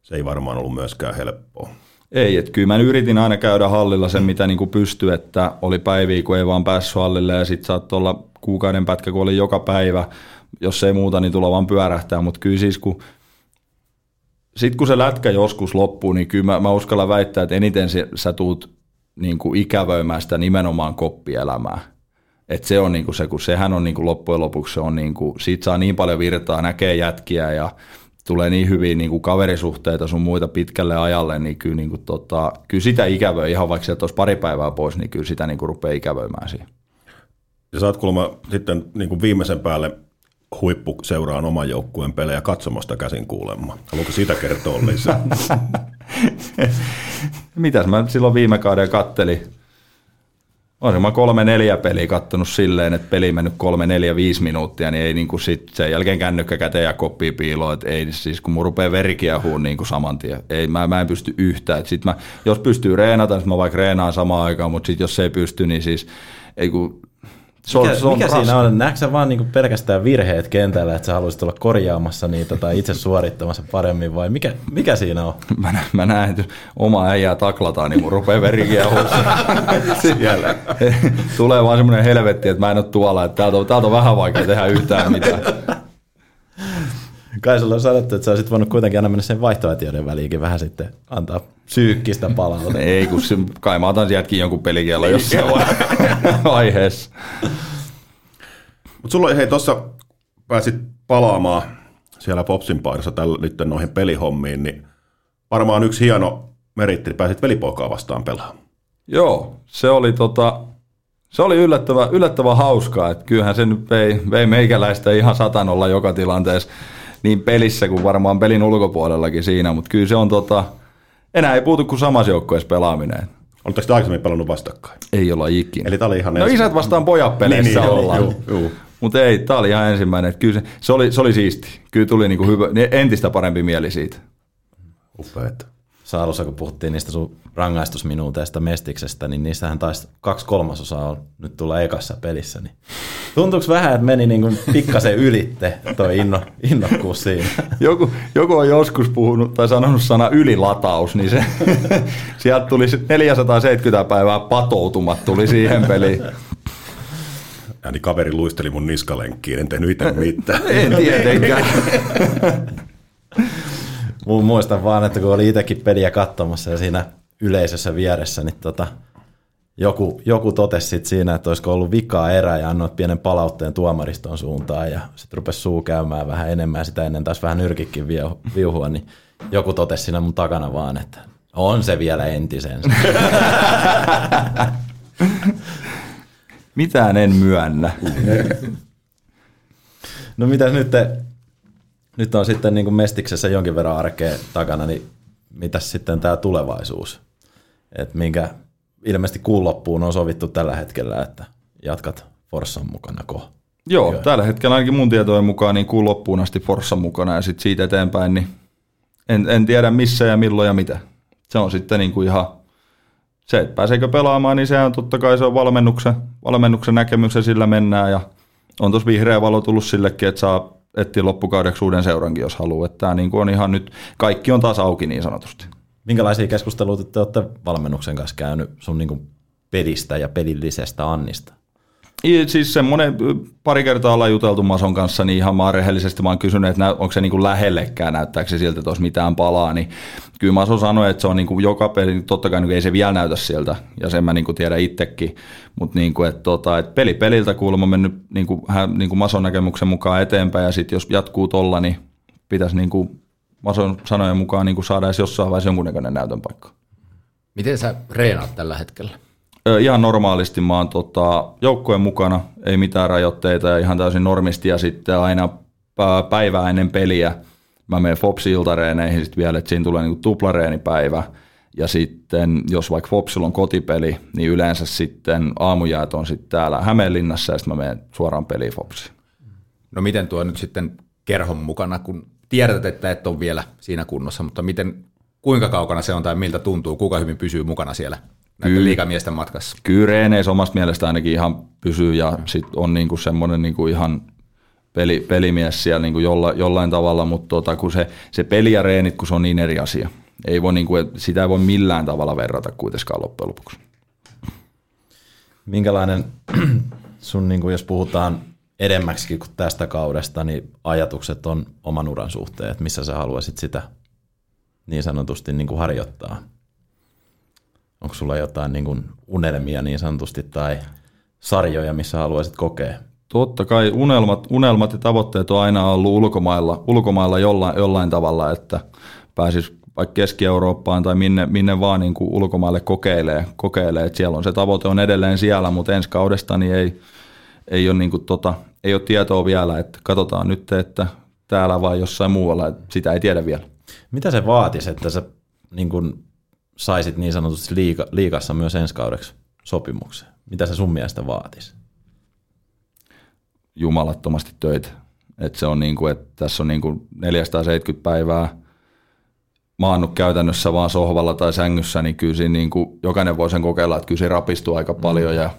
Se ei varmaan ollut myöskään helppoa. Ei, että kyllä mä yritin aina käydä hallilla sen, mitä niin pystyi, että oli päiviä, kun ei vaan päässyt hallille ja sitten saattoi olla kuukauden pätkä, kun oli joka päivä, jos ei muuta, niin tulla vaan pyörähtää, mutta kyllä siis kun sitten kun se lätkä joskus loppuu, niin kyllä mä, mä uskallan väittää, että eniten sä, sä tuut niin kuin ikävöimään sitä nimenomaan koppielämää. Et se on niin kuin se, kun sehän on niin kuin loppujen lopuksi, se on niin kuin, siitä saa niin paljon virtaa, näkee jätkiä ja tulee niin hyviä niin kuin kaverisuhteita sun muita pitkälle ajalle, niin kyllä, niin kuin, tota, kyllä sitä ikävöi, ihan vaikka sieltä olisi pari päivää pois, niin kyllä sitä niin kuin rupeaa ikävöimään siihen. Ja sä oot kuulemma sitten niin kuin viimeisen päälle huippu seuraan oman joukkueen pelejä katsomasta käsin kuulemma. Haluatko siitä kertoa lisää? Mitäs mä silloin viime kauden kattelin? Olisin mä kolme neljä peliä kattonut silleen, että peli mennyt kolme neljä viisi minuuttia, niin ei niin kuin sit sen jälkeen kännykkä käteen ja koppi piiloon, että ei siis kun mun rupeaa niin kuin saman tien. Ei, mä, mä en pysty yhtään. Et sit mä, jos pystyy reenata, niin mä vaikka reenaan samaan aikaan, mutta sit jos se ei pysty, niin siis ei kun Se on, mikä se on mikä siinä on? Näetkö sä vaan niinku pelkästään virheet kentällä, että sä haluaisit olla korjaamassa niitä tai itse suorittamassa paremmin vai mikä, mikä siinä on? Mä, nä, mä näen, että oma äijää taklataan, niin mun rupeaa verikiä siellä. Tulee vaan semmoinen helvetti, että mä en ole tuolla, että täältä on, täältä on vähän vaikea tehdä yhtään mitään. Kai sulla on sanottu, että sä olisit voinut kuitenkin aina mennä sen vaihtoehtojen väliinkin vähän sitten antaa psyykkistä palautetta. Ei, kun se, kai mä otan sieltäkin jonkun pelikielon jossain vaiheessa. Mutta sulla oli, hei, tuossa pääsit palaamaan siellä Popsin paidassa tällä, nyt noihin pelihommiin, niin varmaan yksi hieno meritti, pääsit velipoikaa vastaan pelaamaan. Joo, se oli tota, se oli yllättävän, yllättävän hauskaa, että kyllähän se nyt vei, vei meikäläistä ihan satanolla joka tilanteessa niin pelissä kuin varmaan pelin ulkopuolellakin siinä, mutta kyllä se on tota, enää ei puutu kuin samassa joukkueessa pelaaminen. Oletteko te aikaisemmin pelannut vastakkain? Ei olla ikinä. Eli tämä oli ihan No isät vastaan pojat peleissä niin, niin, ollaan. Juu, juu. Mutta ei, tämä oli ihan ensimmäinen. Että kyllä se, se, oli, se oli siisti. Kyllä tuli niinku hyvä, entistä parempi mieli siitä. Upeeta. Saalussa, kun puhuttiin niistä sun rangaistusminuuteista Mestiksestä, niin niistähän taisi kaksi kolmasosaa on nyt tulla ekassa pelissä. Niin tuntuuko vähän, että meni niin kuin pikkasen ylitte toi inno, innokkuus siinä? Joku, joku on joskus puhunut tai sanonut sana ylilataus, niin se, sieltä tuli 470 päivää patoutumat tuli siihen peliin. Ja niin kaveri luisteli mun niskalenkkiin, en tehnyt itse mitään. en tietenkään. Mun muistan vaan, että kun oli itsekin peliä katsomassa ja siinä yleisössä vieressä, niin tota, joku, joku totesi sit siinä, että olisiko ollut vikaa erä ja annoit pienen palautteen tuomariston suuntaan ja sitten rupesi suu käymään vähän enemmän ja sitä ennen taas vähän nyrkikin viuhua, niin joku totesi siinä mun takana vaan, että on se vielä entisensä. Mitään en myönnä. no mitä nyt te nyt on sitten niin kuin Mestiksessä jonkin verran arkea takana, niin mitäs sitten tämä tulevaisuus? Et minkä ilmeisesti kuun loppuun on sovittu tällä hetkellä, että jatkat Forssan mukana ko? Joo, Joo, tällä hetkellä ainakin mun tietojen mukaan niin kuun loppuun asti Forssan mukana ja sitten siitä eteenpäin, niin en, en tiedä missä ja milloin ja mitä. Se on sitten niin kuin ihan se, että pääseekö pelaamaan, niin se on totta kai se on valmennuksen, valmennuksen näkemys ja sillä mennään ja on tuossa vihreä valo tullut sillekin, että saa etsiä loppukaudeksi uuden seurankin, jos haluaa. Että tämä niin kuin on ihan nyt, kaikki on taas auki niin sanotusti. Minkälaisia keskusteluita te olette valmennuksen kanssa käynyt sun niin kuin pelistä ja pelillisestä Annista? Siis semmoinen pari kertaa ollaan juteltu Mason kanssa, niin ihan maan rehellisesti mä oon kysynyt, että onko se niin kuin lähellekään, näyttääkö se siltä, että olisi mitään palaa, niin kyllä Maso sanoi, että se on niin kuin joka peli, totta kai niin ei se vielä näytä siltä, ja sen mä niin kuin tiedän itsekin, mutta niin kuin, että, tota, että peli peliltä kuulemma mennyt niin kuin, hän, niin kuin Mason näkemyksen mukaan eteenpäin, ja sitten jos jatkuu tolla, niin pitäisi niin kuin Mason sanojen mukaan niin kuin saada edes jossain vaiheessa jonkunnäköinen näytön paikka. Miten sä reenaat tällä hetkellä? Ihan normaalisti mä oon tota, joukkojen mukana, ei mitään rajoitteita ja ihan täysin normisti ja sitten aina päivää ennen peliä mä menen Fopsi iltareeneihin sitten vielä, että siinä tulee niinku tuplareenipäivä. Ja sitten jos vaikka Fopsilla on kotipeli, niin yleensä sitten aamujäät on sitten täällä Hämeenlinnassa ja sitten mä menen suoraan peliin Fopsiin. No miten tuo nyt sitten kerhon mukana, kun tiedät, että et ole vielä siinä kunnossa, mutta miten, kuinka kaukana se on tai miltä tuntuu, kuka hyvin pysyy mukana siellä näiden liikamiesten matkassa. Kyllä Reeneis omasta mielestä ainakin ihan pysyy ja sit on niinku semmoinen niinku ihan peli, pelimies siellä niinku jolla, jollain tavalla, mutta tota, kun se, se peli ja reenit, kun se on niin eri asia. Ei voi niinku, sitä ei voi millään tavalla verrata kuitenkaan loppujen lopuksi. Minkälainen sun, niinku, jos puhutaan edemmäksikin kuin tästä kaudesta, niin ajatukset on oman uran suhteen, että missä sä haluaisit sitä niin sanotusti niin kuin harjoittaa? Onko sulla jotain niin kuin unelmia niin sanotusti tai sarjoja, missä haluaisit kokea? Totta kai unelmat, unelmat ja tavoitteet on aina ollut ulkomailla, ulkomailla jollain, jollain tavalla, että pääsis vaikka Keski-Eurooppaan tai minne, minne vaan niin kuin ulkomaille kokeilee, kokeilee. että siellä on se tavoite on edelleen siellä, mutta ensi kaudesta niin ei, ei, ole niin kuin tota, ei ole tietoa vielä, että katsotaan nyt, että täällä vai jossain muualla, sitä ei tiedä vielä. Mitä se vaatisi, että sä niin kuin saisit niin sanotusti liiga, liigassa myös ensi kaudeksi sopimuksen? Mitä se sun mielestä vaatisi? Jumalattomasti töitä. Et se on niin kuin, että tässä on niin kuin 470 päivää maannut käytännössä vaan sohvalla tai sängyssä, niin kyllä siinä niin kuin jokainen voi sen kokeilla, että kyllä se rapistuu aika paljon mm. ja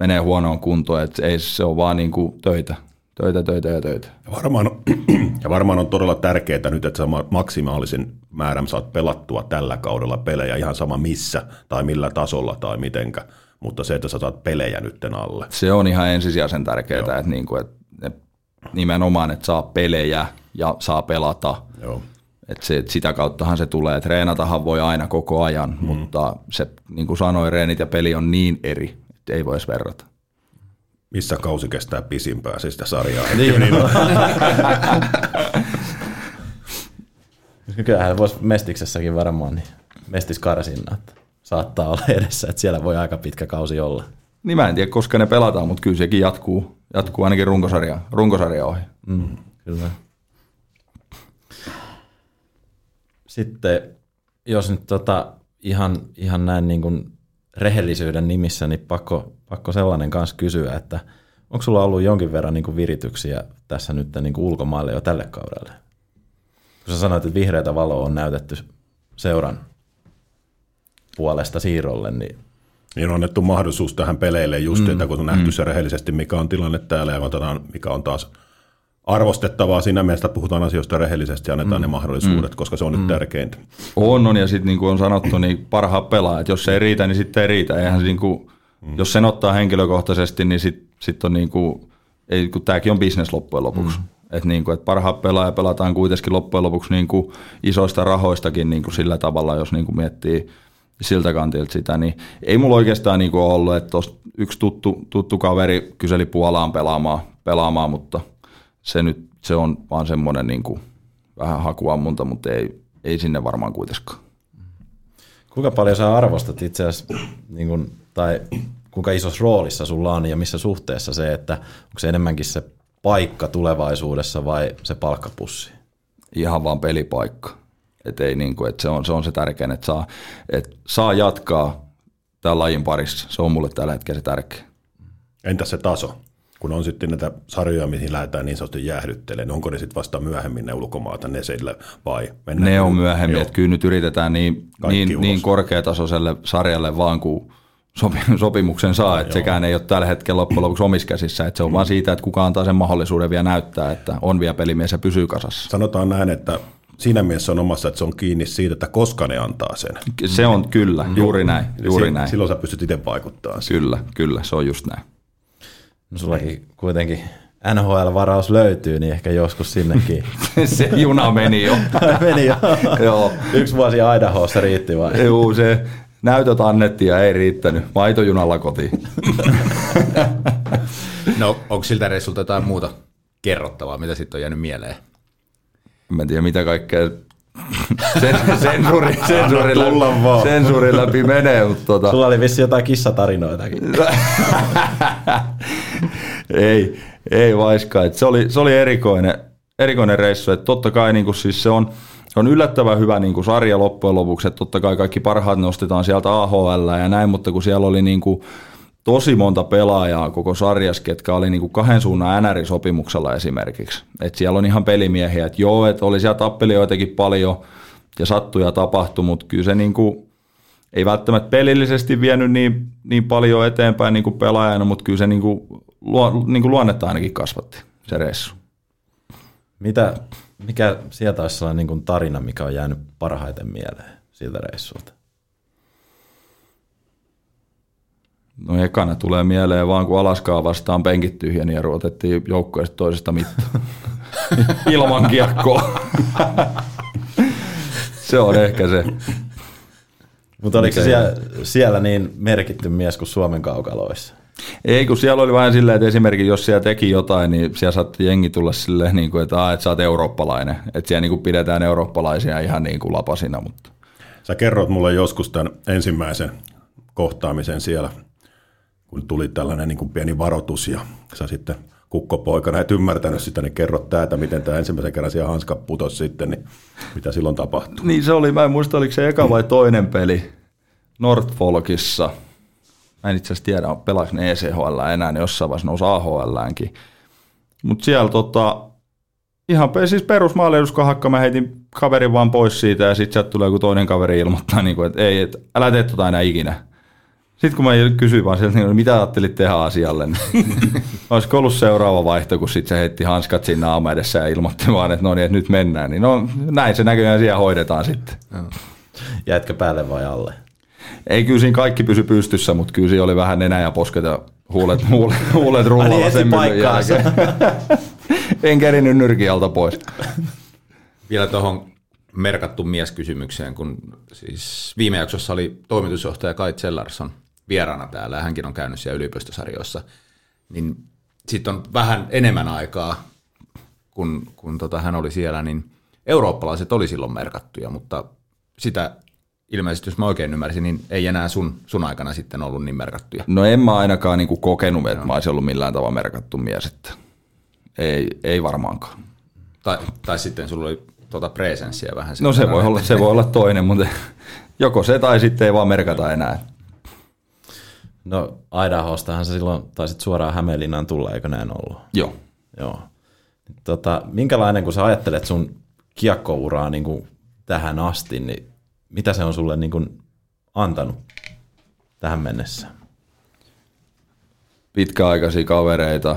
menee huonoon kuntoon, että ei se ole vaan niin kuin töitä, töitä, töitä ja töitä. Ja varmaan, on, ja varmaan on todella tärkeää nyt, että sä maksimaalisen määrän saat pelattua tällä kaudella pelejä ihan sama missä tai millä tasolla tai mitenkä, mutta se, että sä saat pelejä nytten alle. Se on ihan ensisijaisen tärkeää, että, niin kuin, että, että nimenomaan, että saa pelejä ja saa pelata. Joo. Et se, et sitä kauttahan se tulee. Treenatahan voi aina koko ajan, mm. mutta se, niin kuin sanoin, reenit ja peli on niin eri, että ei voisi verrata. Missä kausi kestää pisimpää, siis sitä sarjaa? Niin, niin. Kyllähän voisi Mestiksessäkin varmaan niin mestiskarsinna, että saattaa olla edessä, että siellä voi aika pitkä kausi olla. Niin mä en tiedä, koska ne pelataan, mutta kyllä sekin jatkuu, jatkuu ainakin runkosarja, runkosarja ohi. Mm, kyllä. Sitten jos nyt tota, ihan, ihan näin niin kuin rehellisyyden nimissä, niin pakko, pakko sellainen kanssa kysyä, että onko sulla ollut jonkin verran niin kuin virityksiä tässä nyt niin kuin ulkomaille jo tälle kaudelle? Kun sä sanoit, että vihreätä valoa on näytetty seuran puolesta siirrolle, niin niin on annettu mahdollisuus tähän peleille just, mm, että kun on nähty mm. se rehellisesti, mikä on tilanne täällä ja mikä on taas arvostettavaa siinä mielessä, että puhutaan asioista rehellisesti ja annetaan mm. ne mahdollisuudet, mm. koska se on mm. nyt tärkeintä. On, on ja sitten niin kuin on sanottu, niin parhaat pelaajat, jos se ei riitä, niin sitten ei riitä. Eihän se niin kuin, mm. Jos sen ottaa henkilökohtaisesti, niin sitten sit on niin kuin, ei, kun tämäkin on bisnes loppujen lopuksi. Mm. Että niin kuin, et parhaat pelaajat pelataan kuitenkin loppujen lopuksi niin kuin isoista rahoistakin niin kuin sillä tavalla, jos niin kuin miettii siltä kantilta sitä, niin ei mulla oikeastaan niin kuin ollut, että yksi tuttu, tuttu kaveri kyseli Puolaan pelaamaan, pelaamaan mutta – se nyt se on vaan semmoinen niin kuin vähän hakuammunta, mutta ei, ei sinne varmaan kuitenkaan. Kuinka paljon sä arvostat itse asiassa, niin kuin, tai kuinka isossa roolissa sulla on ja missä suhteessa se, että onko se enemmänkin se paikka tulevaisuudessa vai se palkkapussi? Ihan vaan pelipaikka. Et ei niin kuin, että se, on, se on se tärkein, että saa, että saa jatkaa tämän lajin parissa. Se on mulle tällä hetkellä se tärkeä. Entä se taso? Kun on sitten näitä sarjoja, mihin lähdetään niin sanotusti jäähdyttelemään, niin onko ne sitten vasta myöhemmin ne ulkomaata, ne sille vai Ne on myöhemmin, että kyllä nyt yritetään niin, niin, niin korkeatasoiselle sarjalle vaan kuin sopimuksen saa, että sekään ei ole tällä hetkellä loppujen lopuksi omissa käsissä, että se on mm. vaan siitä, että kuka antaa sen mahdollisuuden vielä näyttää, että on vielä pelimies ja pysyy kasassa. Sanotaan näin, että siinä mielessä on omassa, että se on kiinni siitä, että koska ne antaa sen. Se on kyllä, juuri näin. Juuri näin. Silloin sä pystyt itse vaikuttamaan. Kyllä, kyllä, se on just näin. No sullakin kuitenkin NHL-varaus löytyy, niin ehkä joskus sinnekin. se juna meni jo. meni jo. Joo. Yksi vuosi Idahossa riitti vai? Joo, se näytöt annettiin ja ei riittänyt. Maitojunalla kotiin. no, onko siltä reissulta jotain muuta kerrottavaa, mitä sitten on jäänyt mieleen? En tiedä, mitä kaikkea sen, sensuuri, sensuuri, läpi, sensuuri läpi menee. Mutta tota... Sulla oli vissi jotain kissatarinoitakin. Ei, ei vaiskaan. Se oli, se oli erikoinen, erikoinen reissu. Että totta kai niin kuin, siis se on, on yllättävän hyvä niin kuin sarja loppujen lopuksi. Että totta kai kaikki parhaat nostetaan sieltä AHL ja näin, mutta kun siellä oli niin kuin, tosi monta pelaajaa koko sarjassa, ketkä oli niinku kahden suunnan NR-sopimuksella esimerkiksi. Et siellä on ihan pelimiehiä, että joo, että oli siellä tappelijoitakin paljon ja sattuja tapahtui, mutta kyllä se niinku, ei välttämättä pelillisesti vienyt niin, niin paljon eteenpäin niinku pelaajana, mutta kyllä se niinku, luo, niinku luonnetta ainakin kasvatti se reissu. Mitä, mikä sieltä olisi sellainen niin tarina, mikä on jäänyt parhaiten mieleen siltä reissulta? No ekana tulee mieleen vaan, kun Alaskaa vastaan penkit tyhjeni ja ruotettiin joukkueesta toisesta mittaan. Ilman kiekkoa. se on ehkä se. Mutta oliko siellä, siellä niin merkitty mies kuin Suomen kaukaloissa? Ei, kun siellä oli vain silleen, että esimerkiksi jos siellä teki jotain, niin siellä saatti jengi tulla silleen, niin kuin, että, Aa, että sä oot eurooppalainen. Että siellä niin kuin pidetään eurooppalaisia ihan niin kuin lapasina. Mutta. Sä kerroit mulle joskus tämän ensimmäisen kohtaamisen siellä kun tuli tällainen niin kuin pieni varoitus ja sä sitten kukkopoikana et ymmärtänyt sitä, niin kerrot täältä, miten tämä ensimmäisen kerran siellä hanska putosi sitten, niin mitä silloin tapahtui? Niin se oli, mä en muista oliko se eka vai toinen peli Northfolkissa. Mä en itse asiassa tiedä, pelaako ne ECHL enää, niin jossain vaiheessa nousi AHLäänkin. Mutta siellä tota, ihan siis perusmaaleuduskahakka, mä heitin kaverin vaan pois siitä ja sitten sieltä tulee joku toinen kaveri ilmoittaa, niin kuin, että ei, et, älä tee tota enää ikinä Sitten kun mä kysyin vaan sieltä, niin mitä ajattelit tehdä asialle, niin olisiko ollut seuraava vaihto, kun sitten se heitti hanskat siinä naama edessä ja ilmoitti vaan, että no niin, että nyt mennään. Niin no näin se näköjään siellä hoidetaan sitten. Jäitkö päälle vai alle? Ei kyllä siinä kaikki pysy pystyssä, mutta kyllä siinä oli vähän nenä ja posket ja huulet, huulet, huulet rullalla niin, sen jälkeen. en kerinyt nyrkin alta pois. Vielä tuohon merkattu mieskysymykseen, kun siis viime jaksossa oli toimitusjohtaja Kai Zellarsson vieraana täällä, ja hänkin on käynyt siellä yliopistosarjoissa, niin sitten on vähän enemmän aikaa, kun, kun tota, hän oli siellä, niin eurooppalaiset oli silloin merkattuja, mutta sitä ilmeisesti, jos mä oikein ymmärsin, niin ei enää sun, sun aikana sitten ollut niin merkattuja. No en mä ainakaan niinku kokenut, että mä olisin ollut millään tavalla merkattu mies. Että ei, ei varmaankaan. Tai, tai sitten sulla oli tuota presenssiä vähän. No se voi, olla, se voi olla toinen, mutta joko se tai sitten ei vaan merkata enää. No Idahostahan sä silloin taisit suoraan Hämeenlinnaan tulla, eikö näin ollut? Joo. Joo. Tota, minkälainen, kun sä ajattelet sun kiekkouraa niin kuin tähän asti, niin mitä se on sulle niin kuin antanut tähän mennessä? pitkäaikaisia kavereita,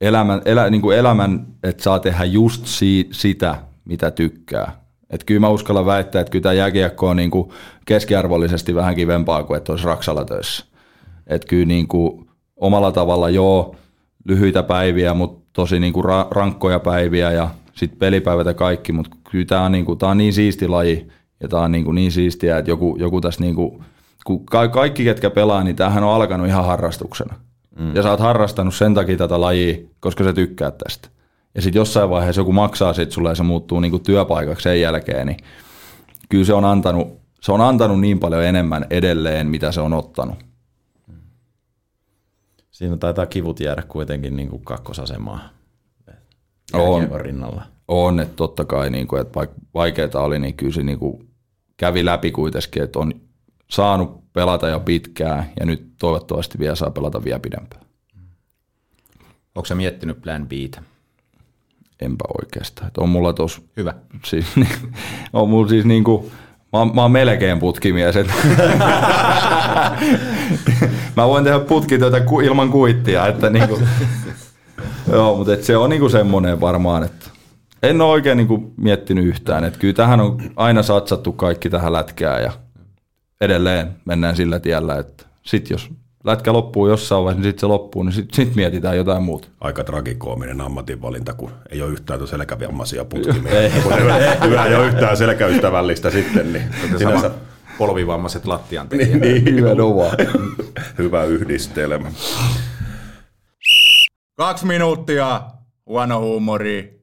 elämän, elä, niin kuin elämän, että saa tehdä just si, sitä, mitä tykkää. Et kyllä mä uskallan väittää, että kyllä tämä jääkiekko on niin kuin keskiarvollisesti vähän kivempaa kuin että olisi Raksalla töissä. Et kyllä niin kuin omalla tavalla joo, lyhyitä päiviä, mutta tosi niin kuin ra- rankkoja päiviä ja sitten pelipäivät ja kaikki, mutta kyllä tämä on, niin kuin, tää on niin siisti laji ja tämä on niin, kuin niin siistiä, että joku, joku tässä niin kuin, kun ka- kaikki ketkä pelaa, niin tämähän on alkanut ihan harrastuksena. Mm. Ja sä oot harrastanut sen takia tätä lajia, koska sä tykkäät tästä. Ja sitten jossain vaiheessa joku maksaa sit sulle ja se muuttuu niinku työpaikaksi sen jälkeen, niin kyllä se on, antanut, se on antanut niin paljon enemmän edelleen, mitä se on ottanut. Siinä taitaa kivut jäädä kuitenkin niin kuin kakkosasemaan On. rinnalla. On, että totta kai, niin kuin, että vaikka vaikeaa oli, niin kyllä se niin kuin kävi läpi kuitenkin, että on saanut pelata jo pitkään ja nyt toivottavasti vielä saa pelata vielä pidempään. Onko sä miettinyt plan Btä? Enpä oikeastaan. Että on mulla tos, Hyvä. siis, on mulla siis niinku, mä, oon- mä oon melkein putkimies. Et mä voin tehdä putkitöitä ilman kuittia, että niinku, joo, mutta et se on niinku semmoinen varmaan, että en ole oikein niinku miettinyt yhtään, että kyllä tähän on aina satsattu kaikki tähän lätkään ja edelleen mennään sillä tiellä, että sit jos lätkä loppuu jossain vaiheessa, niin sitten se loppuu, niin sitten sit mietitään jotain muuta. Aika tragikoominen ammatinvalinta, kun ei ole yhtään selkävammaisia putkimia. hyvä, hyvä ei ole yhtään selkäystävällistä sitten, niin Sinänsä sinänsä polvivammaiset lattian tekijät. niin, Nimenomaan. hyvä yhdistelmä. Kaksi minuuttia, huono huumori.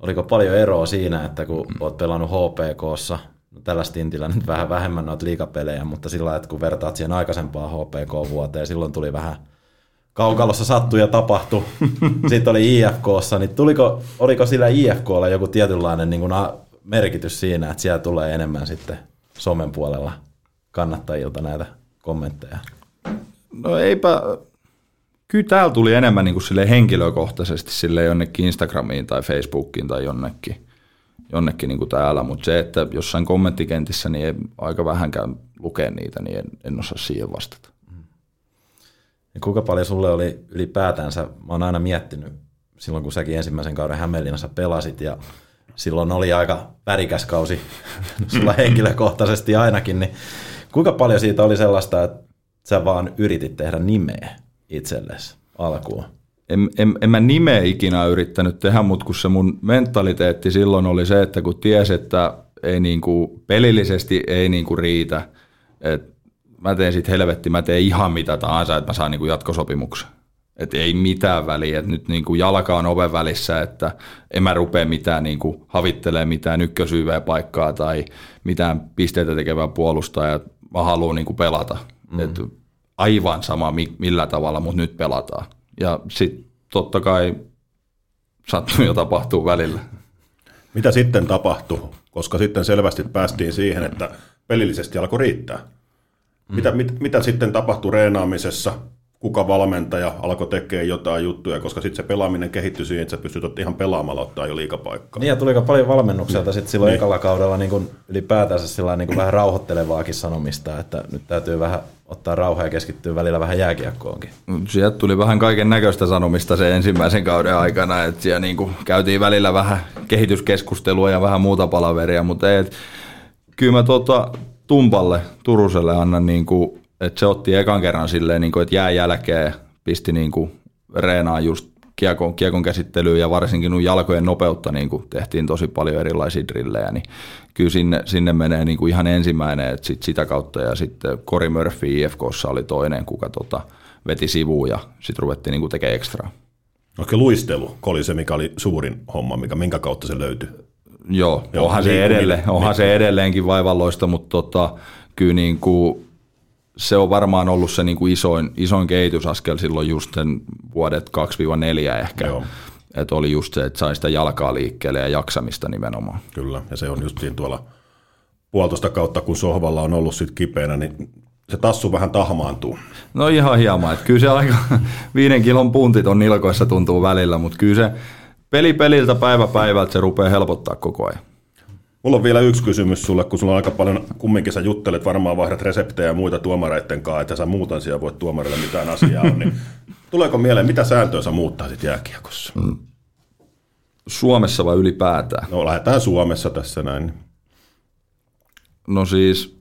Oliko paljon eroa siinä, että kun oot pelannut HPKssa, no tällä stintillä nyt vähän vähemmän noita liikapelejä, mutta sillä lailla, että kun vertaat siihen aikaisempaan HPK-vuoteen, silloin tuli vähän kaukalossa sattu ja tapahtui. Sitten oli IFKssa, niin tuliko, oliko sillä IFKlla joku tietynlainen niin kuin merkitys siinä, että siellä tulee enemmän sitten somen puolella kannattajilta näitä kommentteja? No eipä, kyllä täällä tuli enemmän niin kuin sille henkilökohtaisesti sille jonnekin Instagramiin tai Facebookiin tai jonnekin, jonnekin niin kuin täällä, mutta se, että jossain kommenttikentissä niin ei aika vähänkään lukea niitä, niin en, en osaa siihen vastata. Ja kuinka paljon sulle oli ylipäätänsä, mä oon aina miettinyt silloin, kun säkin ensimmäisen kauden Hämeenlinnassa pelasit ja silloin oli aika värikäs kausi sulla henkilökohtaisesti ainakin, niin kuinka paljon siitä oli sellaista, että sä vaan yritit tehdä nimeä itsellesi alkuun? En, en, en mä nimeä ikinä yrittänyt tehdä, mutta kun se mun mentaliteetti silloin oli se, että kun ties, että ei niinku, pelillisesti ei niinku riitä, että mä teen sit helvetti, mä teen ihan mitä tahansa, että mä saan niinku jatkosopimuksen. Et ei mitään väliä, että nyt niinku jalka on oven välissä, että en mä rupea mitään niinku havittelee mitään ykkösyyveä paikkaa tai mitään pisteitä tekevää puolustajaa, mä haluan niinku pelata. Mm. Et aivan sama mi- millä tavalla, mutta nyt pelataan. Ja sitten totta kai sattuu ja tapahtuu välillä. Mitä sitten tapahtui? Koska sitten selvästi päästiin siihen, että pelillisesti alkoi riittää. Mitä, mit, mitä sitten tapahtui reenaamisessa? Kuka valmentaja alkoi tekemään jotain juttuja, koska sitten se pelaaminen kehittyi siihen, että sä pystyt ihan pelaamalla ottaa jo liikapaikkaa. Niin ja tuliko paljon valmennukselta sitten silloin niin. ekalla kaudella niin kuin ylipäätänsä sillä niin kuin vähän rauhoittelevaakin sanomista, että nyt täytyy vähän ottaa rauhaa ja keskittyä välillä vähän jääkiekkoonkin. Sieltä tuli vähän kaiken näköistä sanomista se ensimmäisen kauden aikana, että siellä niin kuin käytiin välillä vähän kehityskeskustelua ja vähän muuta palaveria, mutta ei, että kyllä mä tuota, Tumpalle, Turuselle annan, niin kuin, että se otti ekan kerran silleen, niin kuin, että jää jälkeen pisti niin kuin, reenaa just kiekon, kiekon käsittelyyn ja varsinkin nun jalkojen nopeutta niin kuin tehtiin tosi paljon erilaisia drillejä, niin kyllä sinne, sinne menee niin kuin ihan ensimmäinen, että sit sitä kautta ja sitten Cory Murphy IFKssa oli toinen, kuka tota, veti sivuun ja sitten ruvettiin niin kuin tekemään ekstraa. Okei, luistelu oli se, mikä oli suurin homma, mikä, minkä kautta se löytyi. Joo, Joo onhan, se, edelleen, onhan se edelleenkin vaivalloista, mutta tota, kyllä niin kuin se on varmaan ollut se niin kuin isoin, isoin kehitysaskel silloin just sen vuodet 2-4 ehkä. Joo. Että oli just se, että sai sitä jalkaa liikkeelle ja jaksamista nimenomaan. Kyllä, ja se on just siinä tuolla puolitoista kautta, kun sohvalla on ollut sit kipeänä, niin se tassu vähän tahmaantuu. No ihan hieman, että kyllä se aika viiden kilon puntit on nilkoissa tuntuu välillä, mutta kyllä se peli peliltä päivä päivältä se rupeaa helpottaa koko ajan. Mulla on vielä yksi kysymys sulle, kun sulla on aika paljon, kumminkin sä juttelet, varmaan vaihdat reseptejä ja muita tuomareiden kanssa, että sä muutan siellä voit tuomarille mitään asiaa on, niin tuleeko mieleen, mitä sääntöä sä muuttaisit jääkiekossa? Mm. Suomessa vai ylipäätään? No lähdetään Suomessa tässä näin. No siis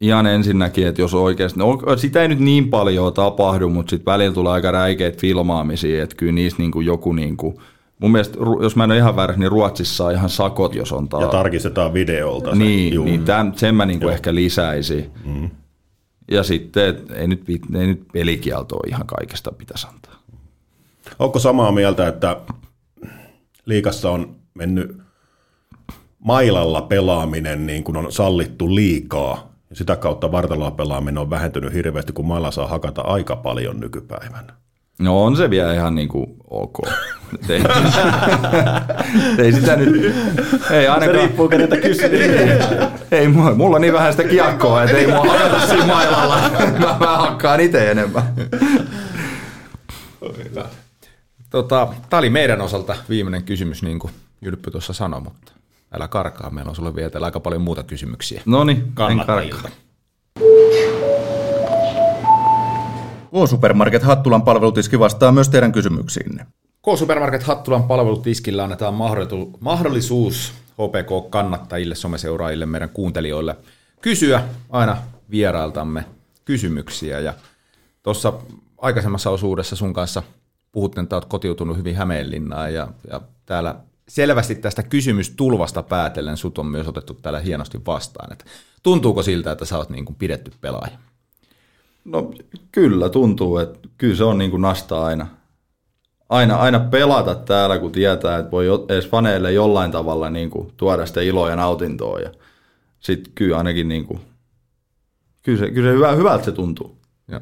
ihan ensinnäkin, että jos oikeasti, no sitä ei nyt niin paljon tapahdu, mutta sitten välillä tulee aika räikeitä filmaamisia, että kyllä niistä niin kuin joku niin kuin, mun mielestä, jos mä en ole ihan väärässä, niin Ruotsissa on ihan sakot, jos on taa... Ja tarkistetaan videolta. Niin, Juu. niin tämän, sen mä niin kuin ehkä lisäisi. Mm. Ja sitten, ei nyt, ei nyt pelikieltoa ihan kaikesta pitäisi antaa. Onko samaa mieltä, että liikassa on mennyt mailalla pelaaminen niin kuin on sallittu liikaa, ja sitä kautta vartaloa pelaaminen on vähentynyt hirveästi, kun mailla saa hakata aika paljon nykypäivänä. No on se vielä ihan niin kuin ok. ei, ei sitä nyt, ei ainakaan. Se riippuu keneltä kysyy. ei, mulla, mulla on niin vähän sitä kiekkoa, että ei mua hakata siinä mailalla. mä, mä hakkaan itse enemmän. Tota, Tämä oli meidän osalta viimeinen kysymys, niin kuin Jylppy tuossa sanoi, mutta älä karkaa, meillä on sulle vielä aika paljon muuta kysymyksiä. No niin, en karkaa. K-Supermarket Hattulan palvelutiski vastaa myös teidän kysymyksiinne. K-Supermarket Hattulan palvelutiskillä annetaan mahdollisuus HPK-kannattajille, someseuraajille, meidän kuuntelijoille kysyä aina vierailtamme kysymyksiä. Ja tuossa aikaisemmassa osuudessa sun kanssa puhutten, että olet kotiutunut hyvin Hämeenlinnaan ja, ja täällä selvästi tästä kysymystulvasta päätellen sut on myös otettu täällä hienosti vastaan. Että tuntuuko siltä, että sä oot niin kuin pidetty pelaaja? No kyllä tuntuu, että kyllä se on niin kuin nastaa aina. Aina, aina pelata täällä, kun tietää, että voi edes faneille jollain tavalla niin kuin tuoda sitä iloa ja nautintoa. Ja sitten kyllä ainakin niin kuin, kyllä se, kyllä se hyvä, hyvältä se tuntuu. Ja.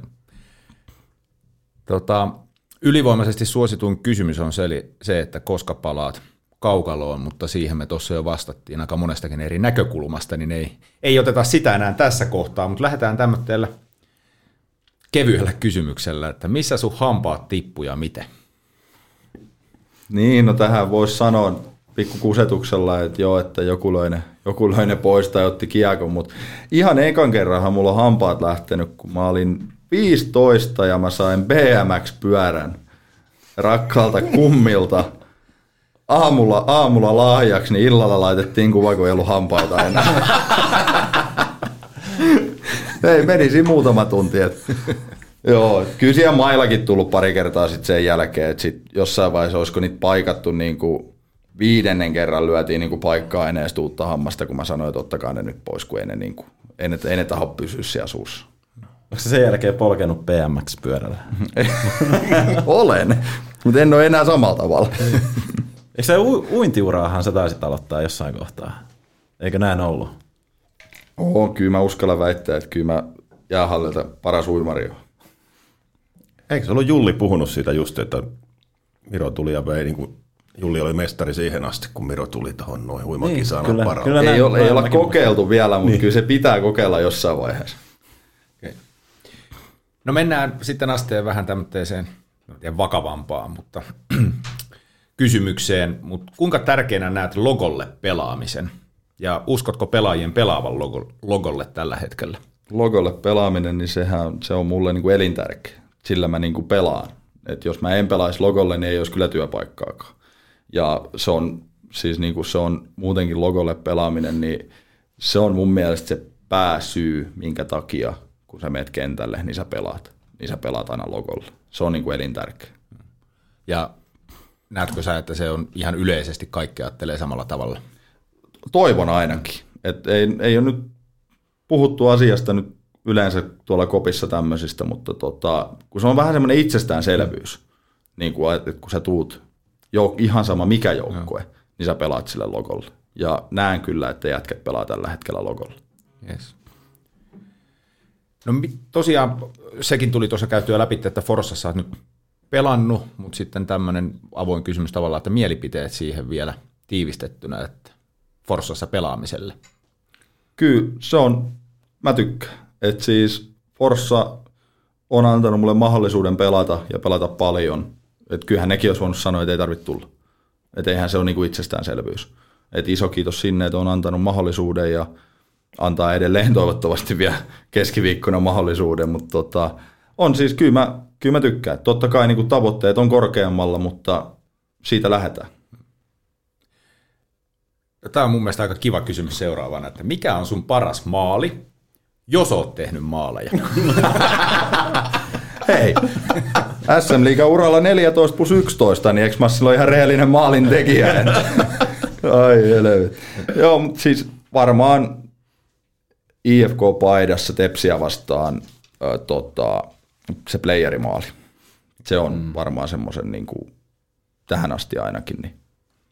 Tota, ylivoimaisesti suosituin kysymys on se, se, että koska palaat kaukaloon, mutta siihen me tuossa jo vastattiin aika monestakin eri näkökulmasta, niin ei, ei oteta sitä enää tässä kohtaa, mutta lähdetään tämmöisellä kevyellä kysymyksellä, että missä sun hampaat tippuu ja miten? Niin, no tähän voisi sanoa pikku kusetuksella, että joo, että joku löi ne, joku löi ne pois tai otti kiekon, mutta ihan ekan kerranhan mulla on hampaat lähtenyt, kun mä olin 15 ja mä sain BMX-pyörän rakkaalta kummilta aamulla, aamulla lahjaksi, niin illalla laitettiin kuva, kun ei ollut hampaita enää. ei, meni siinä muutama tunti. Et. Joo, kyllä siellä maillakin tullut pari kertaa sit sen jälkeen, että sit jossain vaiheessa olisiko niitä paikattu niin kuin viidennen kerran lyötiin niin kuin paikkaa enää uutta hammasta, kun mä sanoin, että ottakaa ne nyt pois, kun ei ne, niin kuin, ei ne, ei ne taho pysyä siellä suussa. Onko se sen jälkeen polkenut BMX-pyörällä? Olen, mutta en ole enää samalla tavalla. Eikö se u- uintiuraahan sä taisit aloittaa jossain kohtaa? Eikö näin ollut? Oo, kyllä mä uskallan väittää, että kyllä mä jäähallilta paras uimari on. Eikö se ollut Julli puhunut siitä just, että Miro tuli ja vei, niin kuin Julli oli mestari siihen asti, kun Miro tuli tuohon noin huimakisaan niin, kyllä, kyllä ei, ole, ei olla kokeiltu vielä, mutta niin. kyllä se pitää kokeilla jossain vaiheessa. Okay. No mennään sitten asteen vähän tämmöiseen no vakavampaan, mutta kysymykseen. Mutta kuinka tärkeänä näet logolle pelaamisen? Ja uskotko pelaajien pelaavan logo, logolle tällä hetkellä? Logolle pelaaminen, niin sehän se on mulle niin kuin elintärkeä. Sillä mä niin kuin pelaan. Et jos mä en pelaisi logolle, niin ei olisi kyllä työpaikkaakaan. Ja se on siis niin kuin se on muutenkin logolle pelaaminen, niin se on mun mielestä se pääsyy, minkä takia kun sä meet kentälle, niin sä pelaat. Niin sä pelaat aina logolla. Se on niin kuin elintärkeä. Ja näetkö sä, että se on ihan yleisesti kaikki ajattelee samalla tavalla? Toivon ainakin. Et ei, ei ole nyt puhuttu asiasta nyt yleensä tuolla kopissa tämmöisistä, mutta tota, kun se on vähän semmoinen itsestäänselvyys, niin kuin, että kun sä tuut jo, ihan sama mikä joukkue, Joo. niin sä pelaat sille logolle. Ja näen kyllä, että jätket pelaa tällä hetkellä logolla. Yes. No tosiaan sekin tuli tuossa käytyä läpi, että Forssassa olet nyt pelannut, mutta sitten tämmöinen avoin kysymys tavallaan, että mielipiteet siihen vielä tiivistettynä, että Forssassa pelaamiselle. Kyllä, se on, mä tykkään. Että siis Forssa on antanut mulle mahdollisuuden pelata ja pelata paljon. Että kyllähän nekin olisi voinut sanoa, että ei tarvitse tulla. Että eihän se ole niinku itsestäänselvyys. Et iso kiitos sinne, että on antanut mahdollisuuden ja antaa edelleen toivottavasti vielä keskiviikkona mahdollisuuden, mutta tota, on siis, kyllä mä, kyllä mä tykkään. Totta kai niin tavoitteet on korkeammalla, mutta siitä lähdetään. Tämä on mun mielestä aika kiva kysymys seuraavana, että mikä on sun paras maali, jos oot tehnyt maaleja? Hei, SM Liiga uralla 14 plus 11, niin eikö mä silloin ihan rehellinen maalin tekijä? Ai helvet. Joo, mutta siis varmaan IFK-paidassa Tepsiä vastaan ö, tota, se playerimaali. Se on mm. varmaan semmoisen niin kuin, tähän asti ainakin niin